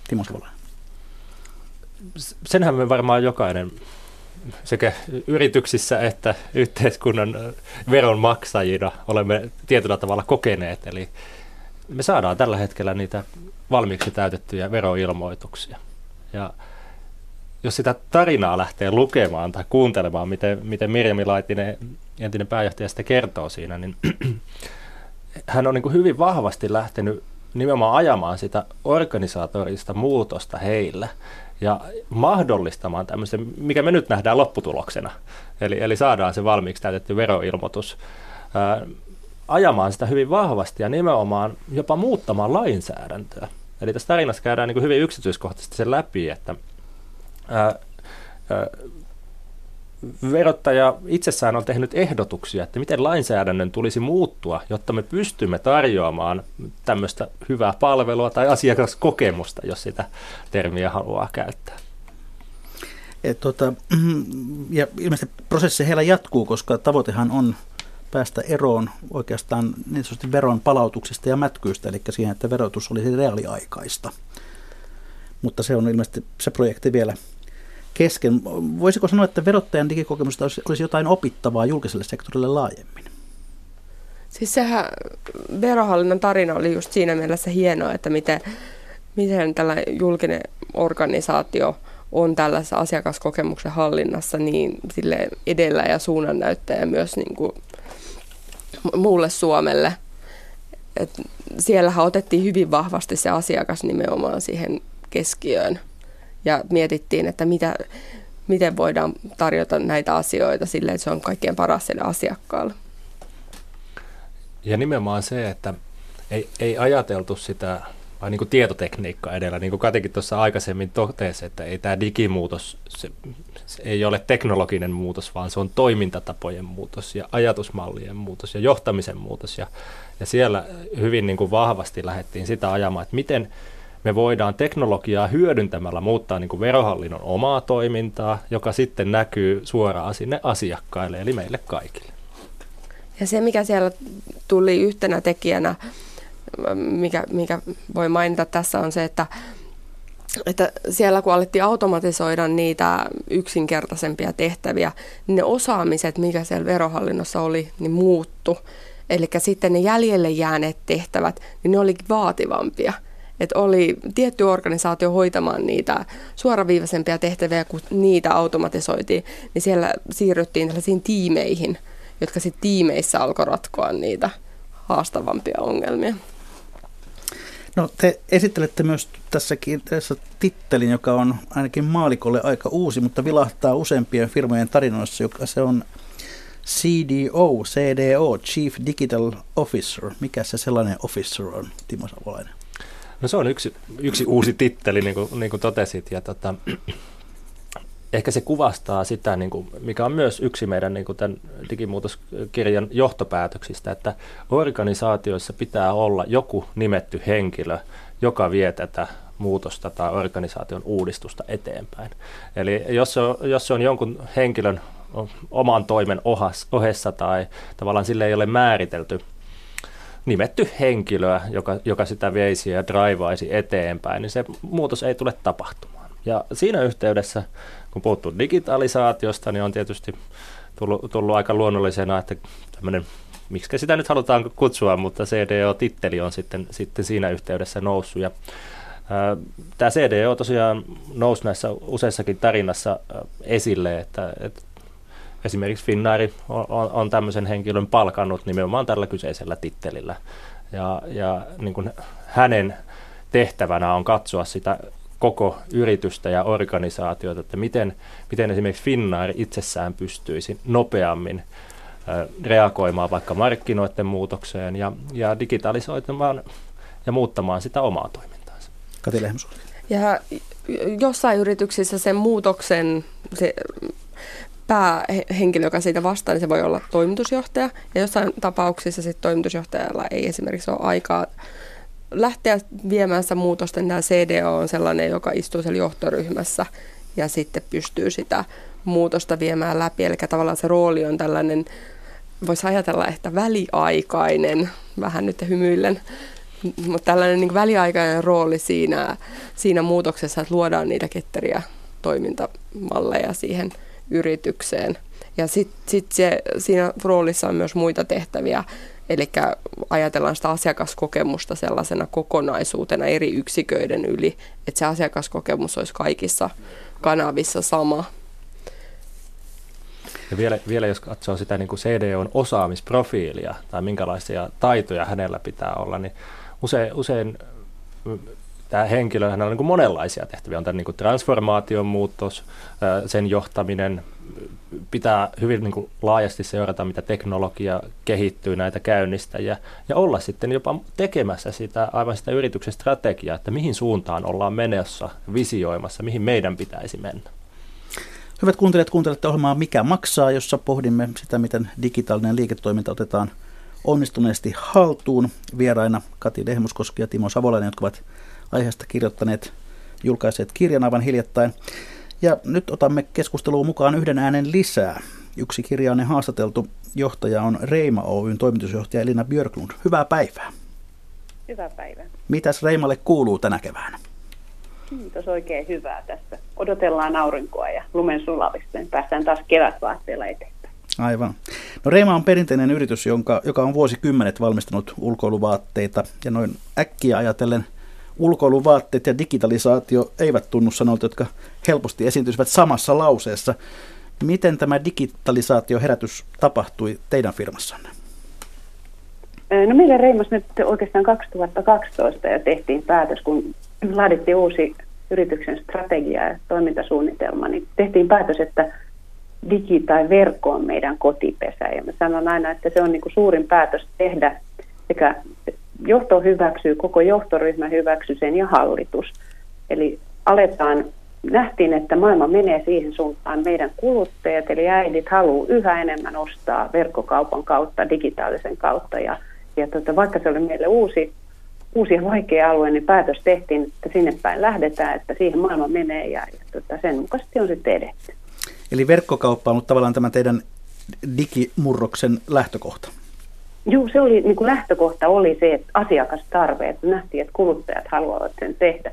Timo Savolainen. Senhän me varmaan jokainen sekä yrityksissä että yhteiskunnan veronmaksajina olemme tietyllä tavalla kokeneet. Eli me saadaan tällä hetkellä niitä valmiiksi täytettyjä veroilmoituksia. Ja jos sitä tarinaa lähtee lukemaan tai kuuntelemaan, miten, miten Mirjami Laitinen, entinen pääjohtaja, sitä kertoo siinä, niin hän on niin hyvin vahvasti lähtenyt nimenomaan ajamaan sitä organisaatorista muutosta heillä ja mahdollistamaan tämmöisen, mikä me nyt nähdään lopputuloksena. Eli, eli saadaan se valmiiksi täytetty veroilmoitus. Ää, ajamaan sitä hyvin vahvasti ja nimenomaan jopa muuttamaan lainsäädäntöä. Eli tässä tarinassa käydään niin hyvin yksityiskohtaisesti sen läpi, että ää, ää, verottaja itsessään on tehnyt ehdotuksia, että miten lainsäädännön tulisi muuttua, jotta me pystymme tarjoamaan tämmöistä hyvää palvelua tai asiakaskokemusta, jos sitä termiä haluaa käyttää. Et, tota, ja ilmeisesti prosessi heillä jatkuu, koska tavoitehan on päästä eroon oikeastaan niin sanotusti veron palautuksista ja mätkyistä, eli siihen, että verotus olisi reaaliaikaista. Mutta se on ilmeisesti se projekti vielä kesken. Voisiko sanoa, että verottajan digikokemusta olisi jotain opittavaa julkiselle sektorille laajemmin? Siis sehän verohallinnon tarina oli just siinä mielessä hienoa, että miten, miten tällä julkinen organisaatio on tällaisessa asiakaskokemuksen hallinnassa niin sille edellä ja suunnannäyttäjä myös niin kuin muulle Suomelle. Et siellähän otettiin hyvin vahvasti se asiakas nimenomaan siihen keskiöön ja mietittiin, että mitä, miten voidaan tarjota näitä asioita sille, että se on kaikkein paras sille asiakkaalle. Ja nimenomaan se, että ei, ei ajateltu sitä vai niin kuin tietotekniikka edellä, niin kuin Katikin tuossa aikaisemmin totesi, että ei tämä digimuutos, se, se ei ole teknologinen muutos, vaan se on toimintatapojen muutos ja ajatusmallien muutos ja johtamisen muutos. Ja, ja siellä hyvin niin kuin vahvasti lähdettiin sitä ajamaan, että miten me voidaan teknologiaa hyödyntämällä muuttaa niin kuin verohallinnon omaa toimintaa, joka sitten näkyy suoraan sinne asiakkaille, eli meille kaikille. Ja se, mikä siellä tuli yhtenä tekijänä, mikä, mikä voi mainita tässä, on se, että, että siellä kun alettiin automatisoida niitä yksinkertaisempia tehtäviä, niin ne osaamiset, mikä siellä verohallinnossa oli, niin muuttu. Eli sitten ne jäljelle jääneet tehtävät, niin ne olikin vaativampia – että oli tietty organisaatio hoitamaan niitä suoraviivaisempia tehtäviä, kun niitä automatisoitiin, niin siellä siirryttiin tällaisiin tiimeihin, jotka sitten tiimeissä alkoi ratkoa niitä haastavampia ongelmia. No te esittelette myös tässä kirjassa tittelin, joka on ainakin maalikolle aika uusi, mutta vilahtaa useimpien firmojen tarinoissa, joka se on CDO, CDO, Chief Digital Officer. Mikä se sellainen officer on, Timo Savolainen? No se on yksi, yksi uusi titteli, niin kuin, niin kuin totesit, ja tota, ehkä se kuvastaa sitä, niin kuin, mikä on myös yksi meidän niin kuin tämän digimuutoskirjan johtopäätöksistä, että organisaatioissa pitää olla joku nimetty henkilö, joka vie tätä muutosta tai organisaation uudistusta eteenpäin. Eli jos se on, jos se on jonkun henkilön oman toimen ohessa tai tavallaan sille ei ole määritelty nimetty henkilöä, joka, joka sitä veisi ja draivaisi eteenpäin, niin se muutos ei tule tapahtumaan. Ja siinä yhteydessä, kun puhuttu digitalisaatiosta, niin on tietysti tullut, tullut aika luonnollisena, että tämmöinen, miksi sitä nyt halutaan kutsua, mutta CDO-titteli on sitten, sitten siinä yhteydessä noussut. Ja, Tämä CDO tosiaan nousi näissä useissakin tarinassa esille, että, että esimerkiksi Finnairi on, on, on tämmöisen henkilön palkannut nimenomaan tällä kyseisellä tittelillä. Ja, ja niin kuin hänen tehtävänä on katsoa sitä koko yritystä ja organisaatiota, että miten, miten esimerkiksi Finnair itsessään pystyisi nopeammin reagoimaan vaikka markkinoiden muutokseen ja, ja digitalisoitumaan ja muuttamaan sitä omaa toimintaansa. Kati Ja jossain yrityksissä sen muutoksen, se päähenkilö, joka siitä vastaa, niin se voi olla toimitusjohtaja. Ja jossain tapauksissa sitten toimitusjohtajalla ei esimerkiksi ole aikaa lähteä viemään sitä muutosta, niin tämä CDO on sellainen, joka istuu siellä johtoryhmässä ja sitten pystyy sitä muutosta viemään läpi. Eli tavallaan se rooli on tällainen, voisi ajatella, että väliaikainen, vähän nyt hymyillen, mutta tällainen niin väliaikainen rooli siinä, siinä muutoksessa, että luodaan niitä ketteriä toimintamalleja siihen yritykseen. Ja sitten sit se, siinä roolissa on myös muita tehtäviä, eli ajatellaan sitä asiakaskokemusta sellaisena kokonaisuutena eri yksiköiden yli, että se asiakaskokemus olisi kaikissa kanavissa sama. Ja vielä, vielä jos katsoo sitä niin kuin CDOn osaamisprofiilia tai minkälaisia taitoja hänellä pitää olla, niin usein, usein tämä henkilö, hänellä on niin kuin monenlaisia tehtäviä. On tämä niin transformaation muutos, sen johtaminen, pitää hyvin niin kuin laajasti seurata, mitä teknologia kehittyy näitä käynnistäjiä ja olla sitten jopa tekemässä sitä aivan sitä yrityksen strategiaa, että mihin suuntaan ollaan menossa, visioimassa, mihin meidän pitäisi mennä. Hyvät kuuntelijat, kuuntelette ohjelmaa Mikä maksaa, jossa pohdimme sitä, miten digitaalinen liiketoiminta otetaan onnistuneesti haltuun. Vieraina Kati Lehmuskoski ja Timo Savolainen, jotka ovat aiheesta kirjoittaneet, julkaiseet kirjan aivan hiljattain. Ja nyt otamme keskusteluun mukaan yhden äänen lisää. Yksi kirjainen haastateltu johtaja on Reima Oyn toimitusjohtaja Elina Björklund. Hyvää päivää. Hyvää päivää. Mitäs Reimalle kuuluu tänä keväänä? Kiitos, oikein hyvää tässä. Odotellaan aurinkoa ja lumen sulavista, niin päästään taas kevätvaatteella eteenpäin. Aivan. No Reima on perinteinen yritys, jonka, joka on vuosikymmenet valmistanut ulkoiluvaatteita ja noin äkkiä ajatellen – ulkoiluvaatteet ja digitalisaatio eivät tunnu sanolta, jotka helposti esiintyisivät samassa lauseessa. Miten tämä digitalisaatio-herätys tapahtui teidän firmassanne? No meillä reimas nyt oikeastaan 2012 ja tehtiin päätös, kun laadittiin uusi yrityksen strategia ja toimintasuunnitelma, niin tehtiin päätös, että digi tai verkko on meidän kotipesä. Ja mä sanon aina, että se on niin kuin suurin päätös tehdä sekä johto hyväksyy, koko johtoryhmä hyväksyy sen ja hallitus. Eli aletaan, nähtiin, että maailma menee siihen suuntaan. Meidän kuluttajat eli äidit haluaa yhä enemmän ostaa verkkokaupan kautta, digitaalisen kautta. Ja, ja tota, vaikka se oli meille uusi, uusi ja vaikea alue, niin päätös tehtiin, että sinne päin lähdetään, että siihen maailma menee ja, ja tota, sen mukaisesti on sitten edetty. Eli verkkokauppa on ollut tavallaan tämä teidän digimurroksen lähtökohta. Joo, se oli, niin kuin lähtökohta oli se, että asiakastarve, että nähtiin, että kuluttajat haluavat sen tehdä.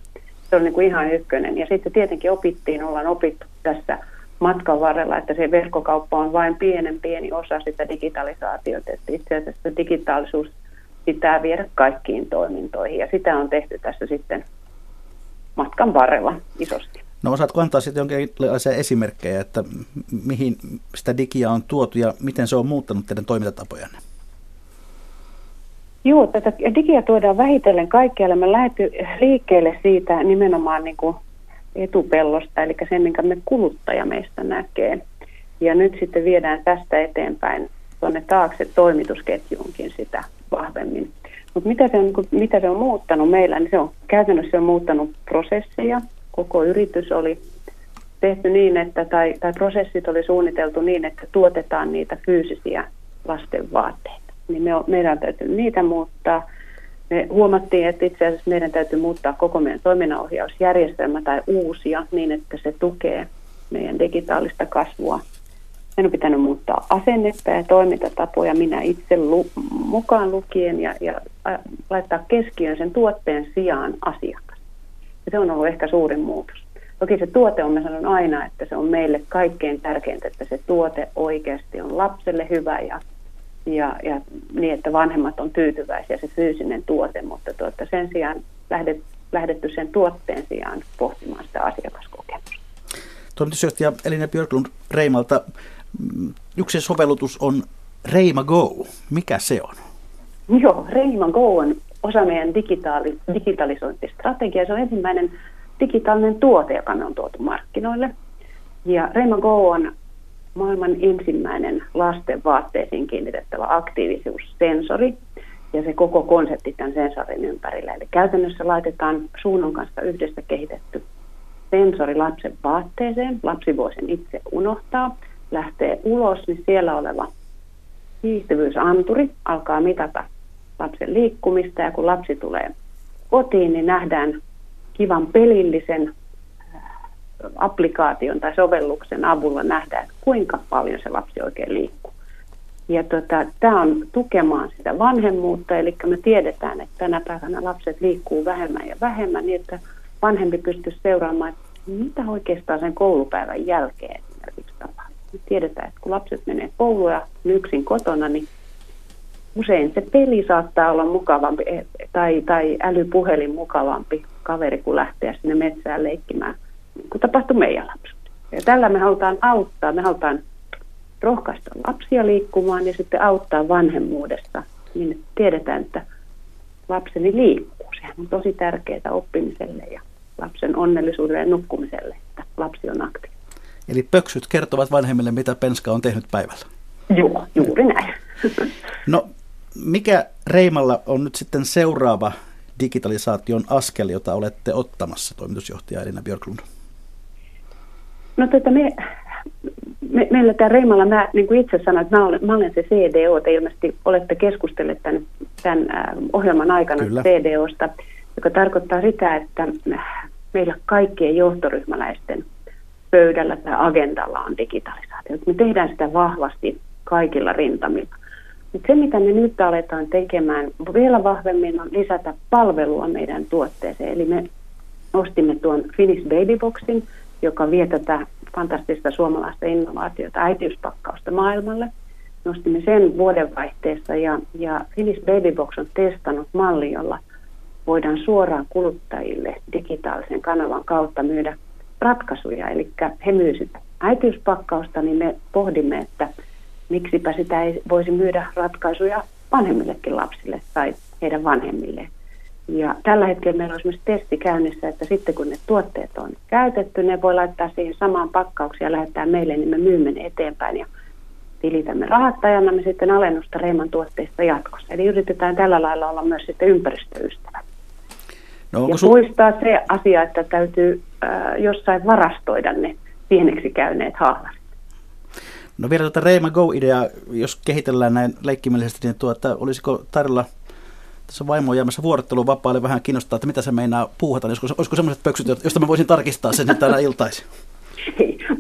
Se oli niin kuin ihan ykkönen. Ja sitten tietenkin opittiin, ollaan opittu tässä matkan varrella, että se verkkokauppa on vain pienen pieni osa sitä digitalisaatiota. Että itse asiassa digitaalisuus pitää viedä kaikkiin toimintoihin ja sitä on tehty tässä sitten matkan varrella isosti. No osaatko antaa sitten jonkinlaisia esimerkkejä, että mihin sitä digia on tuotu ja miten se on muuttanut teidän toimintatapojanne? Joo, tätä digiä tuodaan vähitellen kaikkialle. Me lähdetty liikkeelle siitä nimenomaan niin kuin etupellosta, eli sen, minkä me kuluttaja meistä näkee. Ja nyt sitten viedään tästä eteenpäin tuonne taakse toimitusketjuunkin sitä vahvemmin. Mutta mitä, se on, niin mitä se on muuttanut meillä, niin se on käytännössä on muuttanut prosesseja. Koko yritys oli tehty niin, että, tai, tai prosessit oli suunniteltu niin, että tuotetaan niitä fyysisiä lasten vaatteita niin me, meidän täytyy niitä muuttaa. Me huomattiin, että itse asiassa meidän täytyy muuttaa koko meidän toiminnanohjausjärjestelmä tai uusia niin, että se tukee meidän digitaalista kasvua. Meidän on pitänyt muuttaa asennetta ja toimintatapoja minä itse lu- mukaan lukien ja, ja laittaa keskiön sen tuotteen sijaan asiakas. Ja se on ollut ehkä suurin muutos. Toki se tuote on, mä sanon aina, että se on meille kaikkein tärkeintä, että se tuote oikeasti on lapselle hyvä ja ja, ja niin, että vanhemmat on tyytyväisiä se fyysinen tuote, mutta tuota, sen sijaan lähdet, lähdetty sen tuotteen sijaan pohtimaan sitä asiakaskokemusta. Toimitusjohtaja Elina Björklund Reimalta, mm, yksi sovellutus on Reima Go. Mikä se on? Joo, Reima Go on osa meidän digitaali, digitalisointistrategiaa. Se on ensimmäinen digitaalinen tuote, joka me on tuotu markkinoille. Ja Reima Go on maailman ensimmäinen lasten vaatteisiin kiinnitettävä aktiivisuussensori ja se koko konsepti tämän sensorin ympärillä. Eli käytännössä laitetaan suunnan kanssa yhdessä kehitetty sensori lapsen vaatteeseen. Lapsi voi sen itse unohtaa, lähtee ulos, niin siellä oleva kiihtyvyysanturi alkaa mitata lapsen liikkumista ja kun lapsi tulee kotiin, niin nähdään kivan pelillisen applikaation tai sovelluksen avulla nähdä, että kuinka paljon se lapsi oikein liikkuu. Ja tota, tämä on tukemaan sitä vanhemmuutta, eli me tiedetään, että tänä päivänä lapset liikkuu vähemmän ja vähemmän, niin että vanhempi pystyisi seuraamaan, että mitä oikeastaan sen koulupäivän jälkeen esimerkiksi tapahtuu. Me tiedetään, että kun lapset menee kouluun ja yksin kotona, niin usein se peli saattaa olla mukavampi eh, tai, tai älypuhelin mukavampi kaveri, kun lähteä sinne metsään leikkimään, kuin tapahtui meidän lapsuudessa. Ja tällä me halutaan auttaa, me halutaan rohkaista lapsia liikkumaan ja sitten auttaa vanhemmuudessa, niin tiedetään, että lapseni liikkuu. Sehän on tosi tärkeää oppimiselle ja lapsen onnellisuudelle ja nukkumiselle, että lapsi on aktiivinen. Eli pöksyt kertovat vanhemmille, mitä penska on tehnyt päivällä. Joo, juuri näin. No, mikä Reimalla on nyt sitten seuraava digitalisaation askel, jota olette ottamassa, toimitusjohtaja Elina Björklund? No tota, me, me, meillä tämä Reimalla, mä niin kuin itse sanoin, että mä olen, mä olen se CDO, te ilmeisesti olette keskustelleet tämän, tämän äh, ohjelman aikana Kyllä. CDOsta, joka tarkoittaa sitä, että meillä kaikkien johtoryhmäläisten pöydällä tai agendalla on digitalisaatio. Me tehdään sitä vahvasti kaikilla rintamilla. Mutta se, mitä me nyt aletaan tekemään vielä vahvemmin, on lisätä palvelua meidän tuotteeseen. Eli me ostimme tuon Finnish Baby Boxin, joka vie tätä fantastista suomalaista innovaatiota, äitiyspakkausta maailmalle. Nostimme sen vuodenvaihteessa ja, ja Finnish Baby Box on testannut malli, jolla voidaan suoraan kuluttajille digitaalisen kanavan kautta myydä ratkaisuja. Eli he sitä äitiyspakkausta, niin me pohdimme, että miksipä sitä ei voisi myydä ratkaisuja vanhemmillekin lapsille tai heidän vanhemmilleen. Ja tällä hetkellä meillä on esimerkiksi testi käynnissä, että sitten kun ne tuotteet on käytetty, ne voi laittaa siihen samaan pakkaukseen ja lähettää meille, niin me myymme ne eteenpäin ja tilitämme rahattajana me sitten alennusta Reiman tuotteista jatkossa. Eli yritetään tällä lailla olla myös sitten ympäristöystävä. No, ja su- muistaa se asia, että täytyy äh, jossain varastoida ne pieneksi käyneet haalarit. No vielä tuota Reima Go-idea, jos kehitellään näin leikkimielisesti, niin tuota, olisiko tarjolla tässä vaimo on jäämässä vuorottelun vapaalle vähän kiinnostaa, että mitä se meinaa puuhata. Olisiko, olisiko sellaiset pöksyt, joista mä voisin tarkistaa sen nyt tänä iltaisin?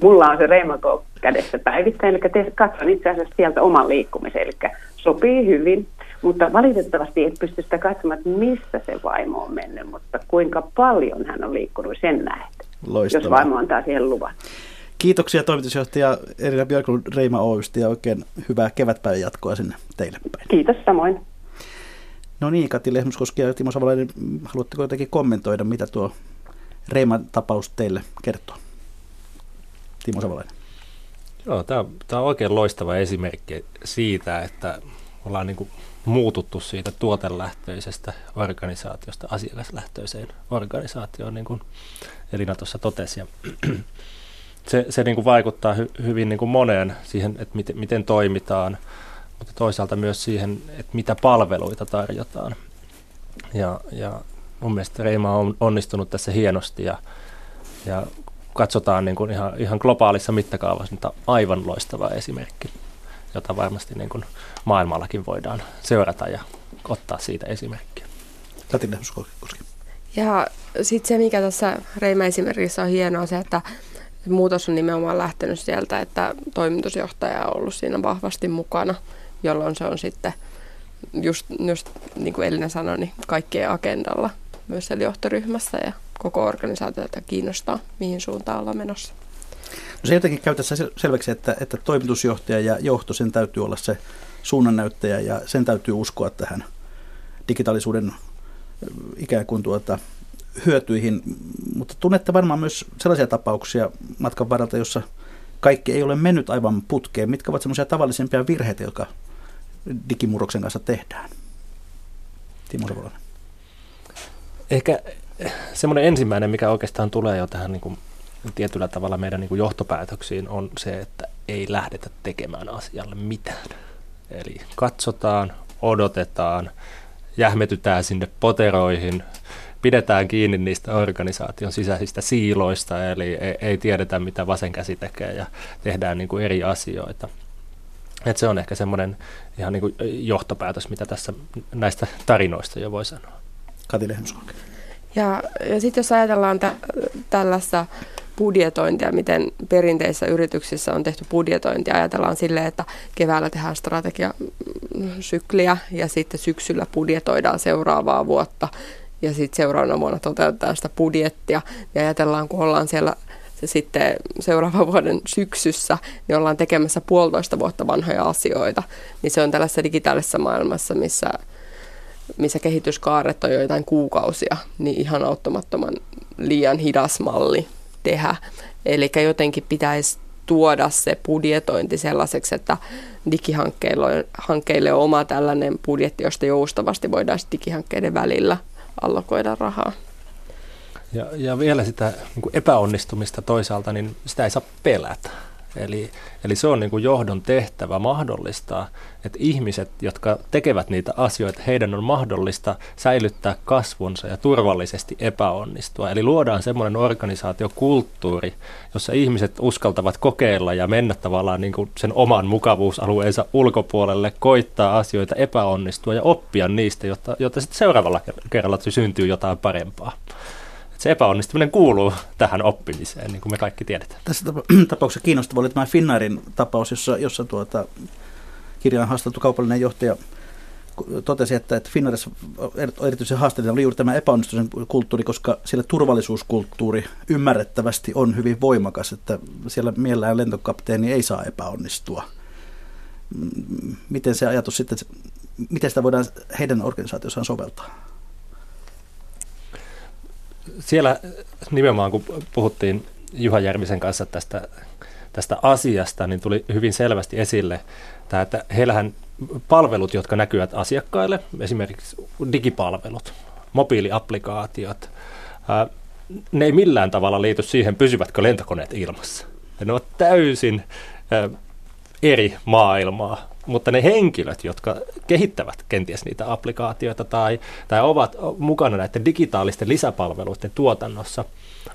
Mulla on se Reimako kädessä päivittäin, eli te katson itse asiassa sieltä oman liikkumisen, eli sopii hyvin, mutta valitettavasti et pysty sitä katsomaan, että missä se vaimo on mennyt, mutta kuinka paljon hän on liikkunut, sen näet, Loistavaa. jos vaimo antaa siihen luvan. Kiitoksia toimitusjohtaja Erina Björklund Reima Oystä ja oikein hyvää kevätpäivän jatkoa sinne teille päin. Kiitos samoin. No niin, Kati Lehmuskoski ja Timo Savalainen, haluatteko jotenkin kommentoida, mitä tuo Reiman tapaus teille kertoo? Timo Savalainen. Joo, tämä tämä on oikein loistava esimerkki siitä, että ollaan niin muututtu siitä tuotelähtöisestä organisaatiosta asiakaslähtöiseen organisaatioon, niin kuin Elina tuossa totesi. Ja se se niin kuin vaikuttaa hy, hyvin niin kuin moneen siihen, että miten, miten toimitaan, mutta toisaalta myös siihen, että mitä palveluita tarjotaan. Ja, ja mun mielestä Reima on onnistunut tässä hienosti ja, ja katsotaan niin kuin ihan, ihan globaalissa mittakaavassa niin aivan loistava esimerkki, jota varmasti niin kuin maailmallakin voidaan seurata ja ottaa siitä esimerkkiä. Katina Ja sitten se, mikä tässä Reima esimerkissä on hienoa, on se, että muutos on nimenomaan lähtenyt sieltä, että toimitusjohtaja on ollut siinä vahvasti mukana, jolloin se on sitten just, just niin kuin Elina sanoi, niin kaikkien agendalla myös siellä johtoryhmässä ja koko organisaatiota kiinnostaa, mihin suuntaan ollaan menossa. No se jotenkin käy tässä selväksi, että, että toimitusjohtaja ja johto, sen täytyy olla se suunnannäyttäjä ja sen täytyy uskoa tähän digitaalisuuden ikään kuin tuota, hyötyihin, mutta tunnette varmaan myös sellaisia tapauksia matkan varalta, jossa kaikki ei ole mennyt aivan putkeen. Mitkä ovat sellaisia tavallisempia virheitä, jotka digimurroksen kanssa tehdään? Timo Savolainen. Ehkä semmoinen ensimmäinen, mikä oikeastaan tulee jo tähän niin kuin tietyllä tavalla meidän niin kuin johtopäätöksiin, on se, että ei lähdetä tekemään asialle mitään. Eli katsotaan, odotetaan, jähmetytään sinne poteroihin, pidetään kiinni niistä organisaation sisäisistä siiloista, eli ei, tiedetä, mitä vasen käsi tekee ja tehdään niin kuin eri asioita. Et se on ehkä semmoinen ihan niin kuin johtopäätös, mitä tässä näistä tarinoista jo voi sanoa. Kati Ja, ja sitten jos ajatellaan tä, tällaista budjetointia, miten perinteisissä yrityksissä on tehty budjetointia. Ajatellaan silleen, että keväällä tehdään strategiasykliä ja sitten syksyllä budjetoidaan seuraavaa vuotta ja sitten seuraavana vuonna toteutetaan sitä budjettia. Ja ajatellaan, kun ollaan siellä se sitten seuraavan vuoden syksyssä, niin ollaan tekemässä puolitoista vuotta vanhoja asioita. Niin se on tällaisessa digitaalisessa maailmassa, missä, missä kehityskaaret on joitain kuukausia, niin ihan auttamattoman liian hidas malli tehdä. Eli jotenkin pitäisi tuoda se budjetointi sellaiseksi, että digihankkeille on, hankkeille on oma tällainen budjetti, josta joustavasti voidaan digihankkeiden välillä allokoida rahaa. Ja, ja vielä sitä niin epäonnistumista toisaalta, niin sitä ei saa pelätä. Eli, eli se on niin johdon tehtävä mahdollistaa, että ihmiset, jotka tekevät niitä asioita, heidän on mahdollista säilyttää kasvunsa ja turvallisesti epäonnistua. Eli luodaan semmoinen organisaatiokulttuuri, jossa ihmiset uskaltavat kokeilla ja mennä tavallaan niin kuin sen oman mukavuusalueensa ulkopuolelle, koittaa asioita, epäonnistua ja oppia niistä, jotta, jotta sitten seuraavalla kerralla syntyy jotain parempaa se epäonnistuminen kuuluu tähän oppimiseen, niin kuin me kaikki tiedetään. Tässä tapauksessa kiinnostava oli tämä Finnairin tapaus, jossa, jossa tuota, kirjaan haasteltu kaupallinen johtaja totesi, että, että Finnairissa erityisen haasteellinen oli juuri tämä epäonnistumisen kulttuuri, koska siellä turvallisuuskulttuuri ymmärrettävästi on hyvin voimakas, että siellä mielellään lentokapteeni ei saa epäonnistua. Miten se ajatus sitten, miten sitä voidaan heidän organisaatiossaan soveltaa? Siellä nimenomaan kun puhuttiin Juha Järvisen kanssa tästä, tästä asiasta, niin tuli hyvin selvästi esille, tämä, että heillähän palvelut, jotka näkyvät asiakkaille, esimerkiksi digipalvelut, mobiiliaplikaatiot, ää, ne ei millään tavalla liity siihen, pysyvätkö lentokoneet ilmassa. Ne ovat täysin eri maailmaa mutta ne henkilöt, jotka kehittävät kenties niitä applikaatioita tai, tai ovat mukana näiden digitaalisten lisäpalveluiden tuotannossa,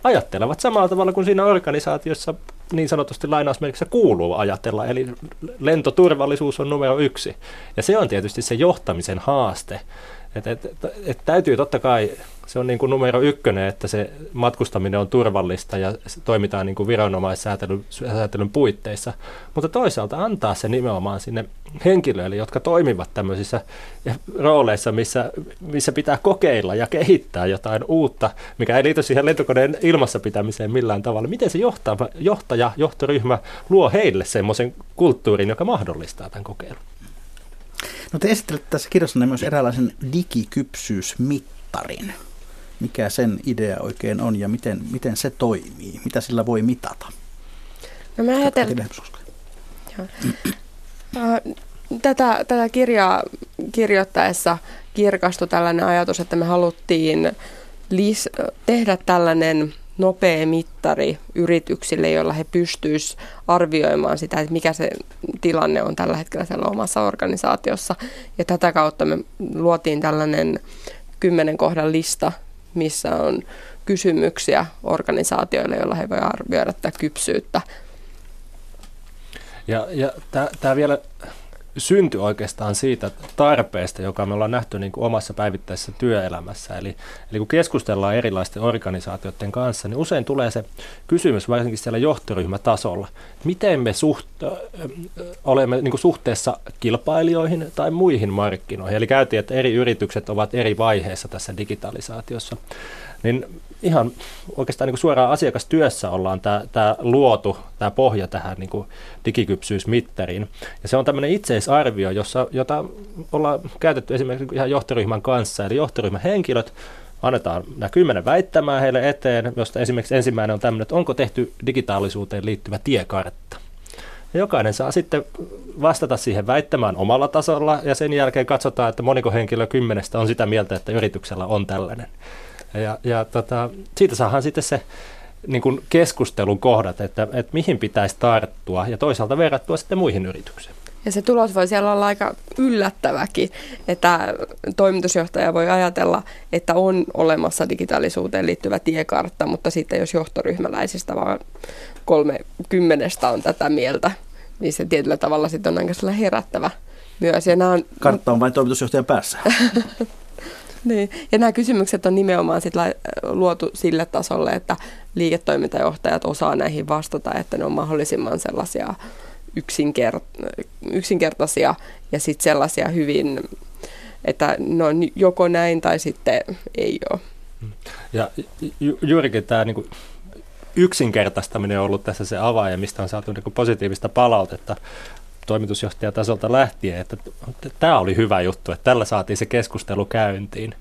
ajattelevat samalla tavalla kuin siinä organisaatiossa niin sanotusti lainausmerkissä kuuluu ajatella, eli lentoturvallisuus on numero yksi. Ja se on tietysti se johtamisen haaste, et, et, et, täytyy totta kai, se on niin kuin numero ykkönen, että se matkustaminen on turvallista ja toimitaan niin kuin viranomaissäätelyn puitteissa, mutta toisaalta antaa se nimenomaan sinne henkilöille, jotka toimivat tämmöisissä rooleissa, missä, missä pitää kokeilla ja kehittää jotain uutta, mikä ei liity siihen lentokoneen ilmassa pitämiseen millään tavalla. Miten se johtaja, johtaja johtoryhmä luo heille semmoisen kulttuurin, joka mahdollistaa tämän kokeilun? No te esittelette tässä kirjassanne myös eräänlaisen digikypsyysmittarin. Mikä sen idea oikein on ja miten, miten se toimii? Mitä sillä voi mitata? No mä ajattelen... Tätä, tätä kirjaa kirjoittaessa kirkastui tällainen ajatus, että me haluttiin lis- tehdä tällainen nopea mittari yrityksille, jolla he pystyisivät arvioimaan sitä, että mikä se tilanne on tällä hetkellä siellä omassa organisaatiossa. Ja tätä kautta me luotiin tällainen kymmenen kohdan lista, missä on kysymyksiä organisaatioille, joilla he voivat arvioida tätä kypsyyttä. Ja, ja tämä vielä syntyi oikeastaan siitä tarpeesta, joka me ollaan nähty niin kuin omassa päivittäisessä työelämässä. Eli, eli kun keskustellaan erilaisten organisaatioiden kanssa, niin usein tulee se kysymys, varsinkin siellä johtoryhmätasolla, miten me suht, äh, olemme niin kuin suhteessa kilpailijoihin tai muihin markkinoihin. Eli käytiin, että eri yritykset ovat eri vaiheessa tässä digitalisaatiossa. Niin ihan oikeastaan niin kuin suoraan asiakastyössä ollaan tämä, tämä luotu, tämä pohja tähän niin kuin digikypsyysmittariin. Ja se on tämmöinen itseisarvio, jossa, jota ollaan käytetty esimerkiksi ihan johtoryhmän kanssa. Eli johtoryhmän henkilöt annetaan nämä kymmenen väittämää heille eteen, josta esimerkiksi ensimmäinen on tämmöinen, että onko tehty digitaalisuuteen liittyvä tiekartta. Ja jokainen saa sitten vastata siihen väittämään omalla tasolla ja sen jälkeen katsotaan, että moniko henkilö kymmenestä on sitä mieltä, että yrityksellä on tällainen. Ja, ja tota, siitä saadaan sitten se niin kuin keskustelun kohdat, että, että mihin pitäisi tarttua ja toisaalta verrattua sitten muihin yrityksiin. Ja se tulos voi siellä olla aika yllättäväkin, että toimitusjohtaja voi ajatella, että on olemassa digitaalisuuteen liittyvä tiekartta, mutta sitten jos johtoryhmäläisistä vaan kolme kymmenestä on tätä mieltä, niin se tietyllä tavalla sitten on aika herättävä myös. Ja on, Kartta on vain toimitusjohtajan päässä. Niin. Ja nämä kysymykset on nimenomaan sit luotu sille tasolle, että liiketoimintajohtajat osaa näihin vastata, että ne on mahdollisimman sellaisia yksinkert- yksinkertaisia ja sitten sellaisia hyvin, että ne on joko näin tai sitten ei ole. Ja ju- juurikin tämä niin yksinkertaistaminen on ollut tässä se avain, mistä on saatu niin positiivista palautetta toimitusjohtajatasolta lähtien, että tämä oli hyvä juttu, että tällä saatiin se keskustelu käyntiin.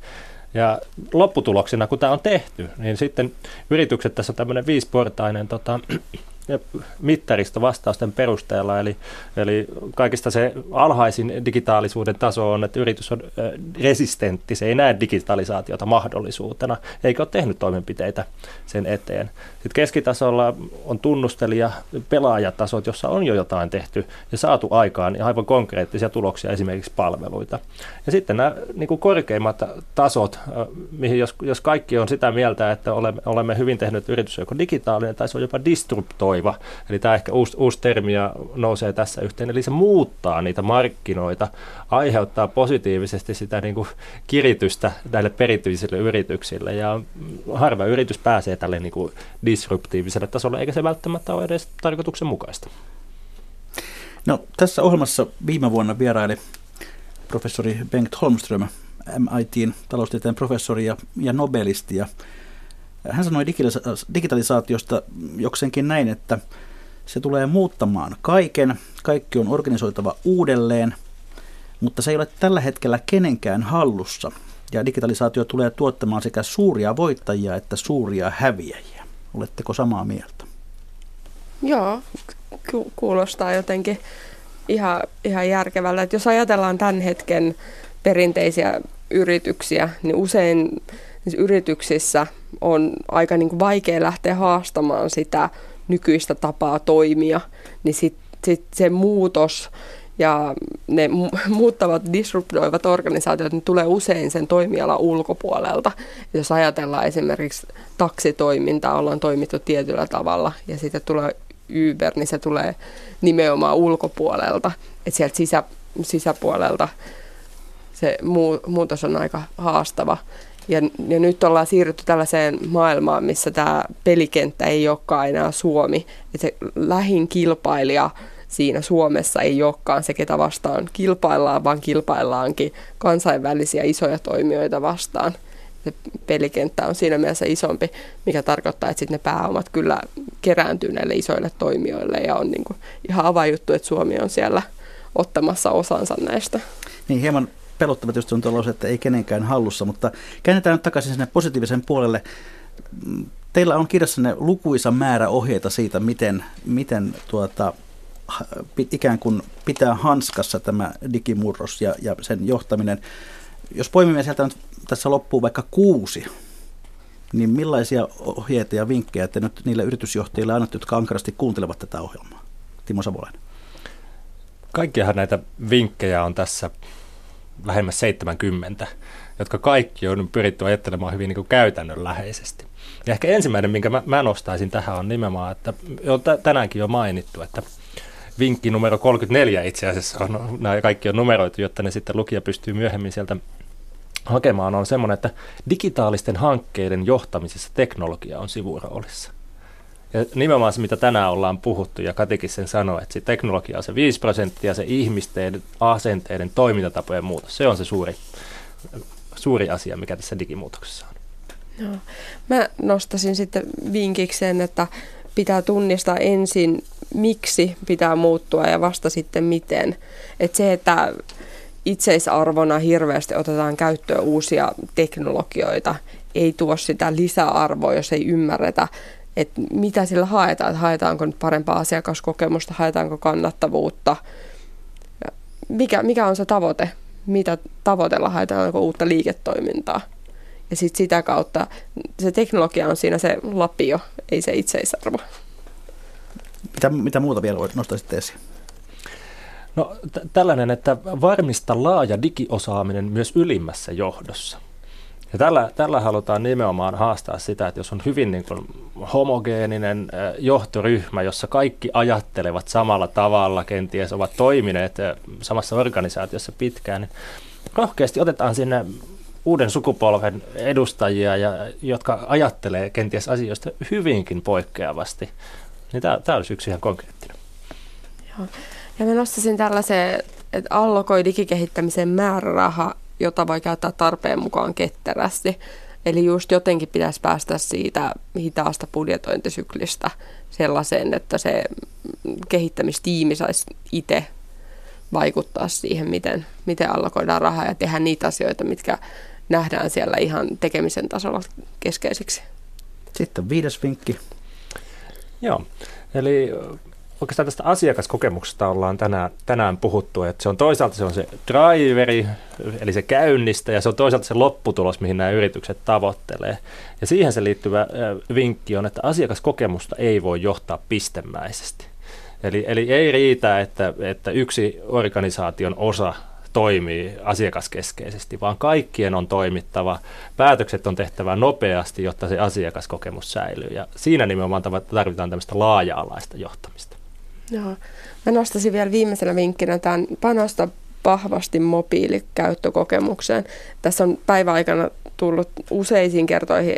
Ja lopputuloksena, kun tämä on tehty, niin sitten yritykset, tässä on tämmöinen viisiportainen tota, mittaristo vastausten perusteella, eli, eli kaikista se alhaisin digitaalisuuden taso on, että yritys on resistentti, se ei näe digitalisaatiota mahdollisuutena, eikä ole tehnyt toimenpiteitä sen eteen. Sitten keskitasolla on tunnustelija pelaajatasot, jossa on jo jotain tehty ja saatu aikaan aivan konkreettisia tuloksia, esimerkiksi palveluita. Ja sitten nämä niin kuin korkeimmat tasot, mihin jos, jos kaikki on sitä mieltä, että olemme, olemme hyvin tehnyt yritys joko digitaalinen tai se on jopa disruptoi innovoiva. Eli tämä ehkä uusi, uusi termi nousee tässä yhteen. Eli se muuttaa niitä markkinoita, aiheuttaa positiivisesti sitä niin kuin kiritystä näille perinteisille yrityksille. Ja harva yritys pääsee tälle niin kuin disruptiiviselle tasolle, eikä se välttämättä ole edes tarkoituksenmukaista. No, tässä ohjelmassa viime vuonna vieraili professori Bengt Holmström, MITin taloustieteen professori ja, ja nobelisti. Ja hän sanoi digitalisaatiosta jokseenkin näin, että se tulee muuttamaan kaiken, kaikki on organisoitava uudelleen, mutta se ei ole tällä hetkellä kenenkään hallussa. Ja digitalisaatio tulee tuottamaan sekä suuria voittajia että suuria häviäjiä. Oletteko samaa mieltä? Joo, ku- kuulostaa jotenkin ihan, ihan järkevältä. Että jos ajatellaan tämän hetken perinteisiä yrityksiä, niin usein yrityksissä on aika niin kuin vaikea lähteä haastamaan sitä nykyistä tapaa toimia, niin sitten sit se muutos ja ne muuttavat, disruptoivat organisaatiot ne tulee usein sen toimialan ulkopuolelta. Jos ajatellaan esimerkiksi taksitoimintaa, ollaan toimittu tietyllä tavalla ja sitten tulee Uber, niin se tulee nimenomaan ulkopuolelta. Että sieltä sisä, sisäpuolelta se muutos on aika haastava. Ja, ja nyt ollaan siirrytty tällaiseen maailmaan, missä tämä pelikenttä ei olekaan enää Suomi. Että se lähin kilpailija siinä Suomessa ei olekaan se, ketä vastaan kilpaillaan, vaan kilpaillaankin kansainvälisiä isoja toimijoita vastaan. Se pelikenttä on siinä mielessä isompi, mikä tarkoittaa, että sitten ne pääomat kyllä kerääntyy näille isoille toimijoille ja on niin kuin ihan avajuttu, että Suomi on siellä ottamassa osansa näistä. Niin hieman pelottavat just on tuolla että ei kenenkään hallussa, mutta käännetään nyt takaisin sinne positiivisen puolelle. Teillä on kirjassanne lukuisa määrä ohjeita siitä, miten, miten tuota, ikään kuin pitää hanskassa tämä digimurros ja, ja sen johtaminen. Jos poimimme sieltä nyt tässä loppuu vaikka kuusi, niin millaisia ohjeita ja vinkkejä te nyt niille yritysjohtajille annatte, jotka ankarasti kuuntelevat tätä ohjelmaa? Timo Savolainen. Kaikkiahan näitä vinkkejä on tässä lähemmäs 70, jotka kaikki on pyritty ajattelemaan hyvin niin kuin käytännönläheisesti. Ja ehkä ensimmäinen, minkä mä, mä nostaisin tähän, on nimenomaan, että on tänäänkin jo mainittu, että vinkki numero 34 itse asiassa on, nämä kaikki on numeroitu, jotta ne sitten lukija pystyy myöhemmin sieltä hakemaan, on semmoinen, että digitaalisten hankkeiden johtamisessa teknologia on sivuroolissa. Ja nimenomaan se, mitä tänään ollaan puhuttu, ja Katikin sen sanoi, että se teknologia on se 5 prosenttia, se ihmisten, asenteiden, toimintatapojen muutos. Se on se suuri, suuri asia, mikä tässä digimuutoksessa on. No. Mä nostasin sitten vinkiksi sen, että pitää tunnistaa ensin, miksi pitää muuttua ja vasta sitten miten. Että se, että itseisarvona hirveästi otetaan käyttöön uusia teknologioita, ei tuo sitä lisäarvoa, jos ei ymmärretä että mitä sillä haetaan, että haetaanko nyt parempaa asiakaskokemusta, haetaanko kannattavuutta, mikä, mikä on se tavoite, mitä tavoitella haetaanko uutta liiketoimintaa. Ja sitten sitä kautta se teknologia on siinä se lapio, ei se itseisarvo. Mitä, mitä muuta vielä voit nostaa sitten esiin? No t- tällainen, että varmista laaja digiosaaminen myös ylimmässä johdossa. Ja tällä, tällä halutaan nimenomaan haastaa sitä, että jos on hyvin niin kuin homogeeninen johtoryhmä, jossa kaikki ajattelevat samalla tavalla, kenties ovat toimineet samassa organisaatiossa pitkään, niin rohkeasti otetaan sinne uuden sukupolven edustajia, ja, jotka ajattelee kenties asioista hyvinkin poikkeavasti. Niin tämä olisi yksi ihan konkreettinen. Joo. Ja mä nostaisin tällaisen, että allokoi digikehittämisen määräraha, jota voi käyttää tarpeen mukaan ketterästi. Eli just jotenkin pitäisi päästä siitä hitaasta budjetointisyklistä sellaiseen, että se kehittämistiimi saisi itse vaikuttaa siihen, miten, miten allokoidaan rahaa ja tehdä niitä asioita, mitkä nähdään siellä ihan tekemisen tasolla keskeisiksi. Sitten viides vinkki. Joo, eli oikeastaan tästä asiakaskokemuksesta ollaan tänään, tänään puhuttu, että se on toisaalta se on se driveri, eli se käynnistä, ja se on toisaalta se lopputulos, mihin nämä yritykset tavoittelee. Ja siihen se liittyvä vinkki on, että asiakaskokemusta ei voi johtaa pistemäisesti. Eli, eli ei riitä, että, että yksi organisaation osa toimii asiakaskeskeisesti, vaan kaikkien on toimittava. Päätökset on tehtävä nopeasti, jotta se asiakaskokemus säilyy. Ja siinä nimenomaan tarvitaan tämmöistä laaja-alaista johtamista. Joo. Mä nostaisin vielä viimeisenä vinkkinä tämän panosta vahvasti mobiilikäyttökokemukseen. Tässä on päiväaikana tullut useisiin kertoihin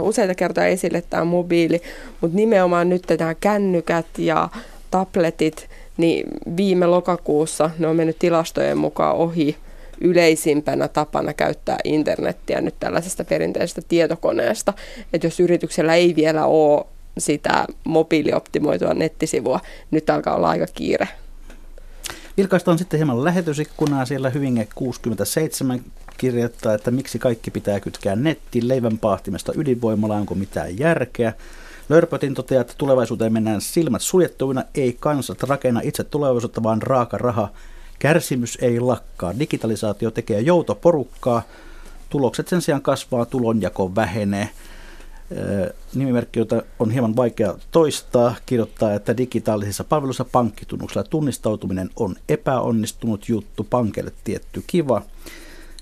useita kertoja esille tämä mobiili, mutta nimenomaan nyt tämä kännykät ja tabletit, niin viime lokakuussa ne on mennyt tilastojen mukaan ohi yleisimpänä tapana käyttää internettiä nyt tällaisesta perinteisestä tietokoneesta. Että jos yrityksellä ei vielä ole sitä mobiilioptimoitua nettisivua, nyt alkaa olla aika kiire. Vilkaistaan sitten hieman lähetysikkunaa. Siellä Hyvinge 67 kirjoittaa, että miksi kaikki pitää kytkeä nettiin, leivän pahtimesta ydinvoimalla, onko mitään järkeä. Lörpötin toteaa, että tulevaisuuteen mennään silmät suljettuina, ei kansat rakenna itse tulevaisuutta, vaan raaka raha. Kärsimys ei lakkaa. Digitalisaatio tekee joutoporukkaa. Tulokset sen sijaan kasvaa, tulonjako vähenee. Nimimerkki, jota on hieman vaikea toistaa, kirjoittaa, että digitaalisissa palveluissa pankkitunnuksella tunnistautuminen on epäonnistunut juttu, pankeille tietty kiva.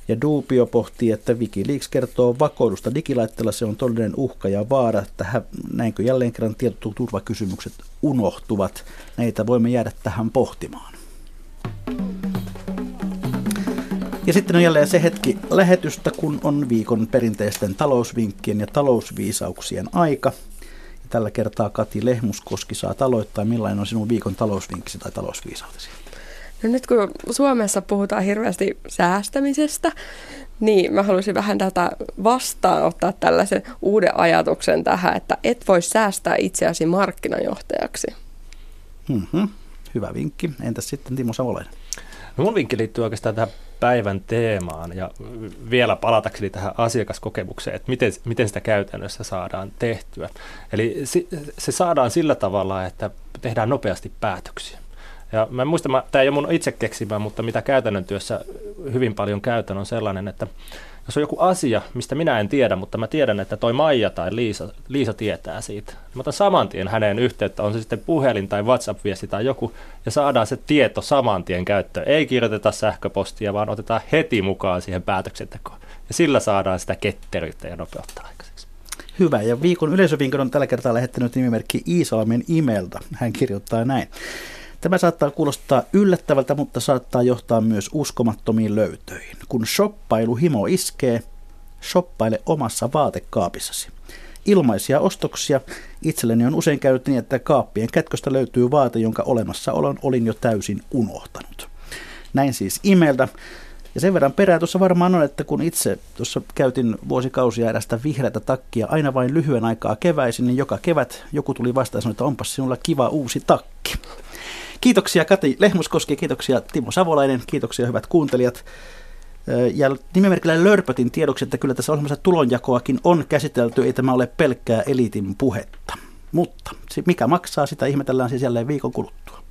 Ja Duupio pohtii, että Wikileaks kertoo vakoilusta digilaitteella, se on todellinen uhka ja vaara. Tähän, näinkö jälleen kerran tietoturvakysymykset unohtuvat. Näitä voimme jäädä tähän pohtimaan. Ja sitten on jälleen se hetki lähetystä, kun on viikon perinteisten talousvinkkien ja talousviisauksien aika. Ja tällä kertaa Kati Lehmuskoski saa taloittaa, millainen on sinun viikon talousvinkkisi tai talousviisautesi. No nyt kun Suomessa puhutaan hirveästi säästämisestä, niin mä haluaisin vähän tätä vastaanottaa tällaisen uuden ajatuksen tähän, että et voi säästää itseäsi markkinajohtajaksi. Mm-hmm. Hyvä vinkki. Entäs sitten Timo Savolainen? No mun vinkki liittyy oikeastaan tähän päivän teemaan ja vielä palatakseni tähän asiakaskokemukseen, että miten, miten sitä käytännössä saadaan tehtyä. Eli se saadaan sillä tavalla, että tehdään nopeasti päätöksiä. Ja mä en muista, mä, tämä ei ole mun itse keksimä, mutta mitä käytännön työssä hyvin paljon käytän on sellainen, että jos on joku asia, mistä minä en tiedä, mutta mä tiedän, että toi Maija tai Liisa, Liisa tietää siitä. Mä otan saman tien häneen yhteyttä, on se sitten puhelin tai WhatsApp-viesti tai joku, ja saadaan se tieto saman tien käyttöön. Ei kirjoiteta sähköpostia, vaan otetaan heti mukaan siihen päätöksentekoon. Ja sillä saadaan sitä ketteryyttä ja nopeutta aikaiseksi. Hyvä, ja viikon yleisövinkon on tällä kertaa lähettänyt nimimerkki Iisalmen imeltä. Hän kirjoittaa näin. Tämä saattaa kuulostaa yllättävältä, mutta saattaa johtaa myös uskomattomiin löytöihin. Kun shoppailu himo iskee, shoppaile omassa vaatekaapissasi. Ilmaisia ostoksia. Itselleni on usein käynyt niin, että kaappien kätköstä löytyy vaate, jonka olemassaolon olin jo täysin unohtanut. Näin siis imeltä. Ja sen verran perää tuossa varmaan on, että kun itse tuossa käytin vuosikausia erästä vihreätä takkia aina vain lyhyen aikaa keväisin, niin joka kevät joku tuli vastaan ja sanoi, että onpas sinulla kiva uusi takki. Kiitoksia Kati Lehmuskoski, kiitoksia Timo Savolainen, kiitoksia hyvät kuuntelijat. Ja nimimerkillä Lörpötin tiedoksi, että kyllä tässä olemassa tulonjakoakin on käsitelty, ei tämä ole pelkkää eliitin puhetta. Mutta mikä maksaa, sitä ihmetellään siis jälleen viikon kuluttua.